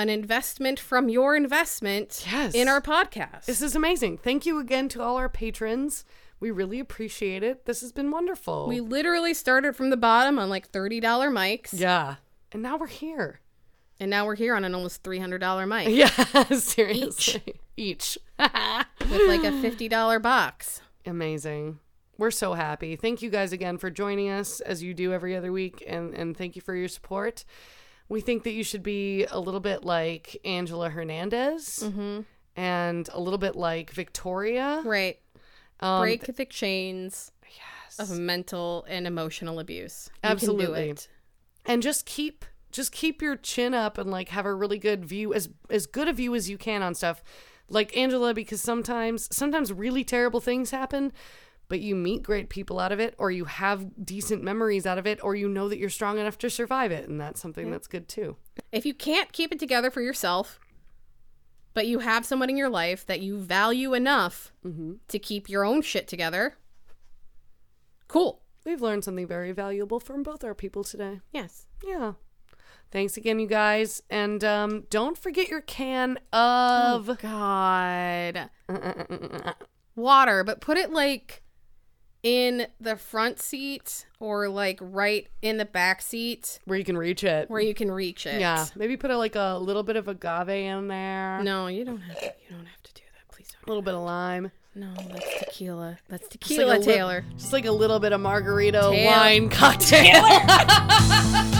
an investment from your investment Yes. in our podcast. This is amazing. Thank you again to all our patrons. We really appreciate it. This has been wonderful. we literally started from the bottom on like $30 mics yeah. And now we're here. and now we're here on an almost $300 mic Yeah, seriously. Each. with like a $50 box. Amazing. We're so happy. Thank you guys again for joining us as you do every other week and and thank you for your support. We think that you should be a little bit like Angela Hernandez and a little bit like Victoria. Right. Um, Break the chains yes. of mental and emotional abuse. You Absolutely. Can do it. and just keep just keep your chin up and like have a really good view as as good a view as you can on stuff like angela because sometimes sometimes really terrible things happen but you meet great people out of it or you have decent memories out of it or you know that you're strong enough to survive it and that's something that's good too If you can't keep it together for yourself, but you have someone in your life that you value enough mm-hmm. to keep your own shit together, cool. we've learned something very valuable from both our people today Yes. yeah thanks again you guys and um don't forget your can of oh, God. Uh, uh, uh, Water, but put it like in the front seat or like right in the back seat where you can reach it where you can reach it. yeah maybe put a, like a little bit of agave in there No, you don't have to. You don't have to do that. Please a little bit of lime. No, that's tequila. That's Just like tequila, li- Taylor. just like a little bit of margarita Taylor. wine cocktail.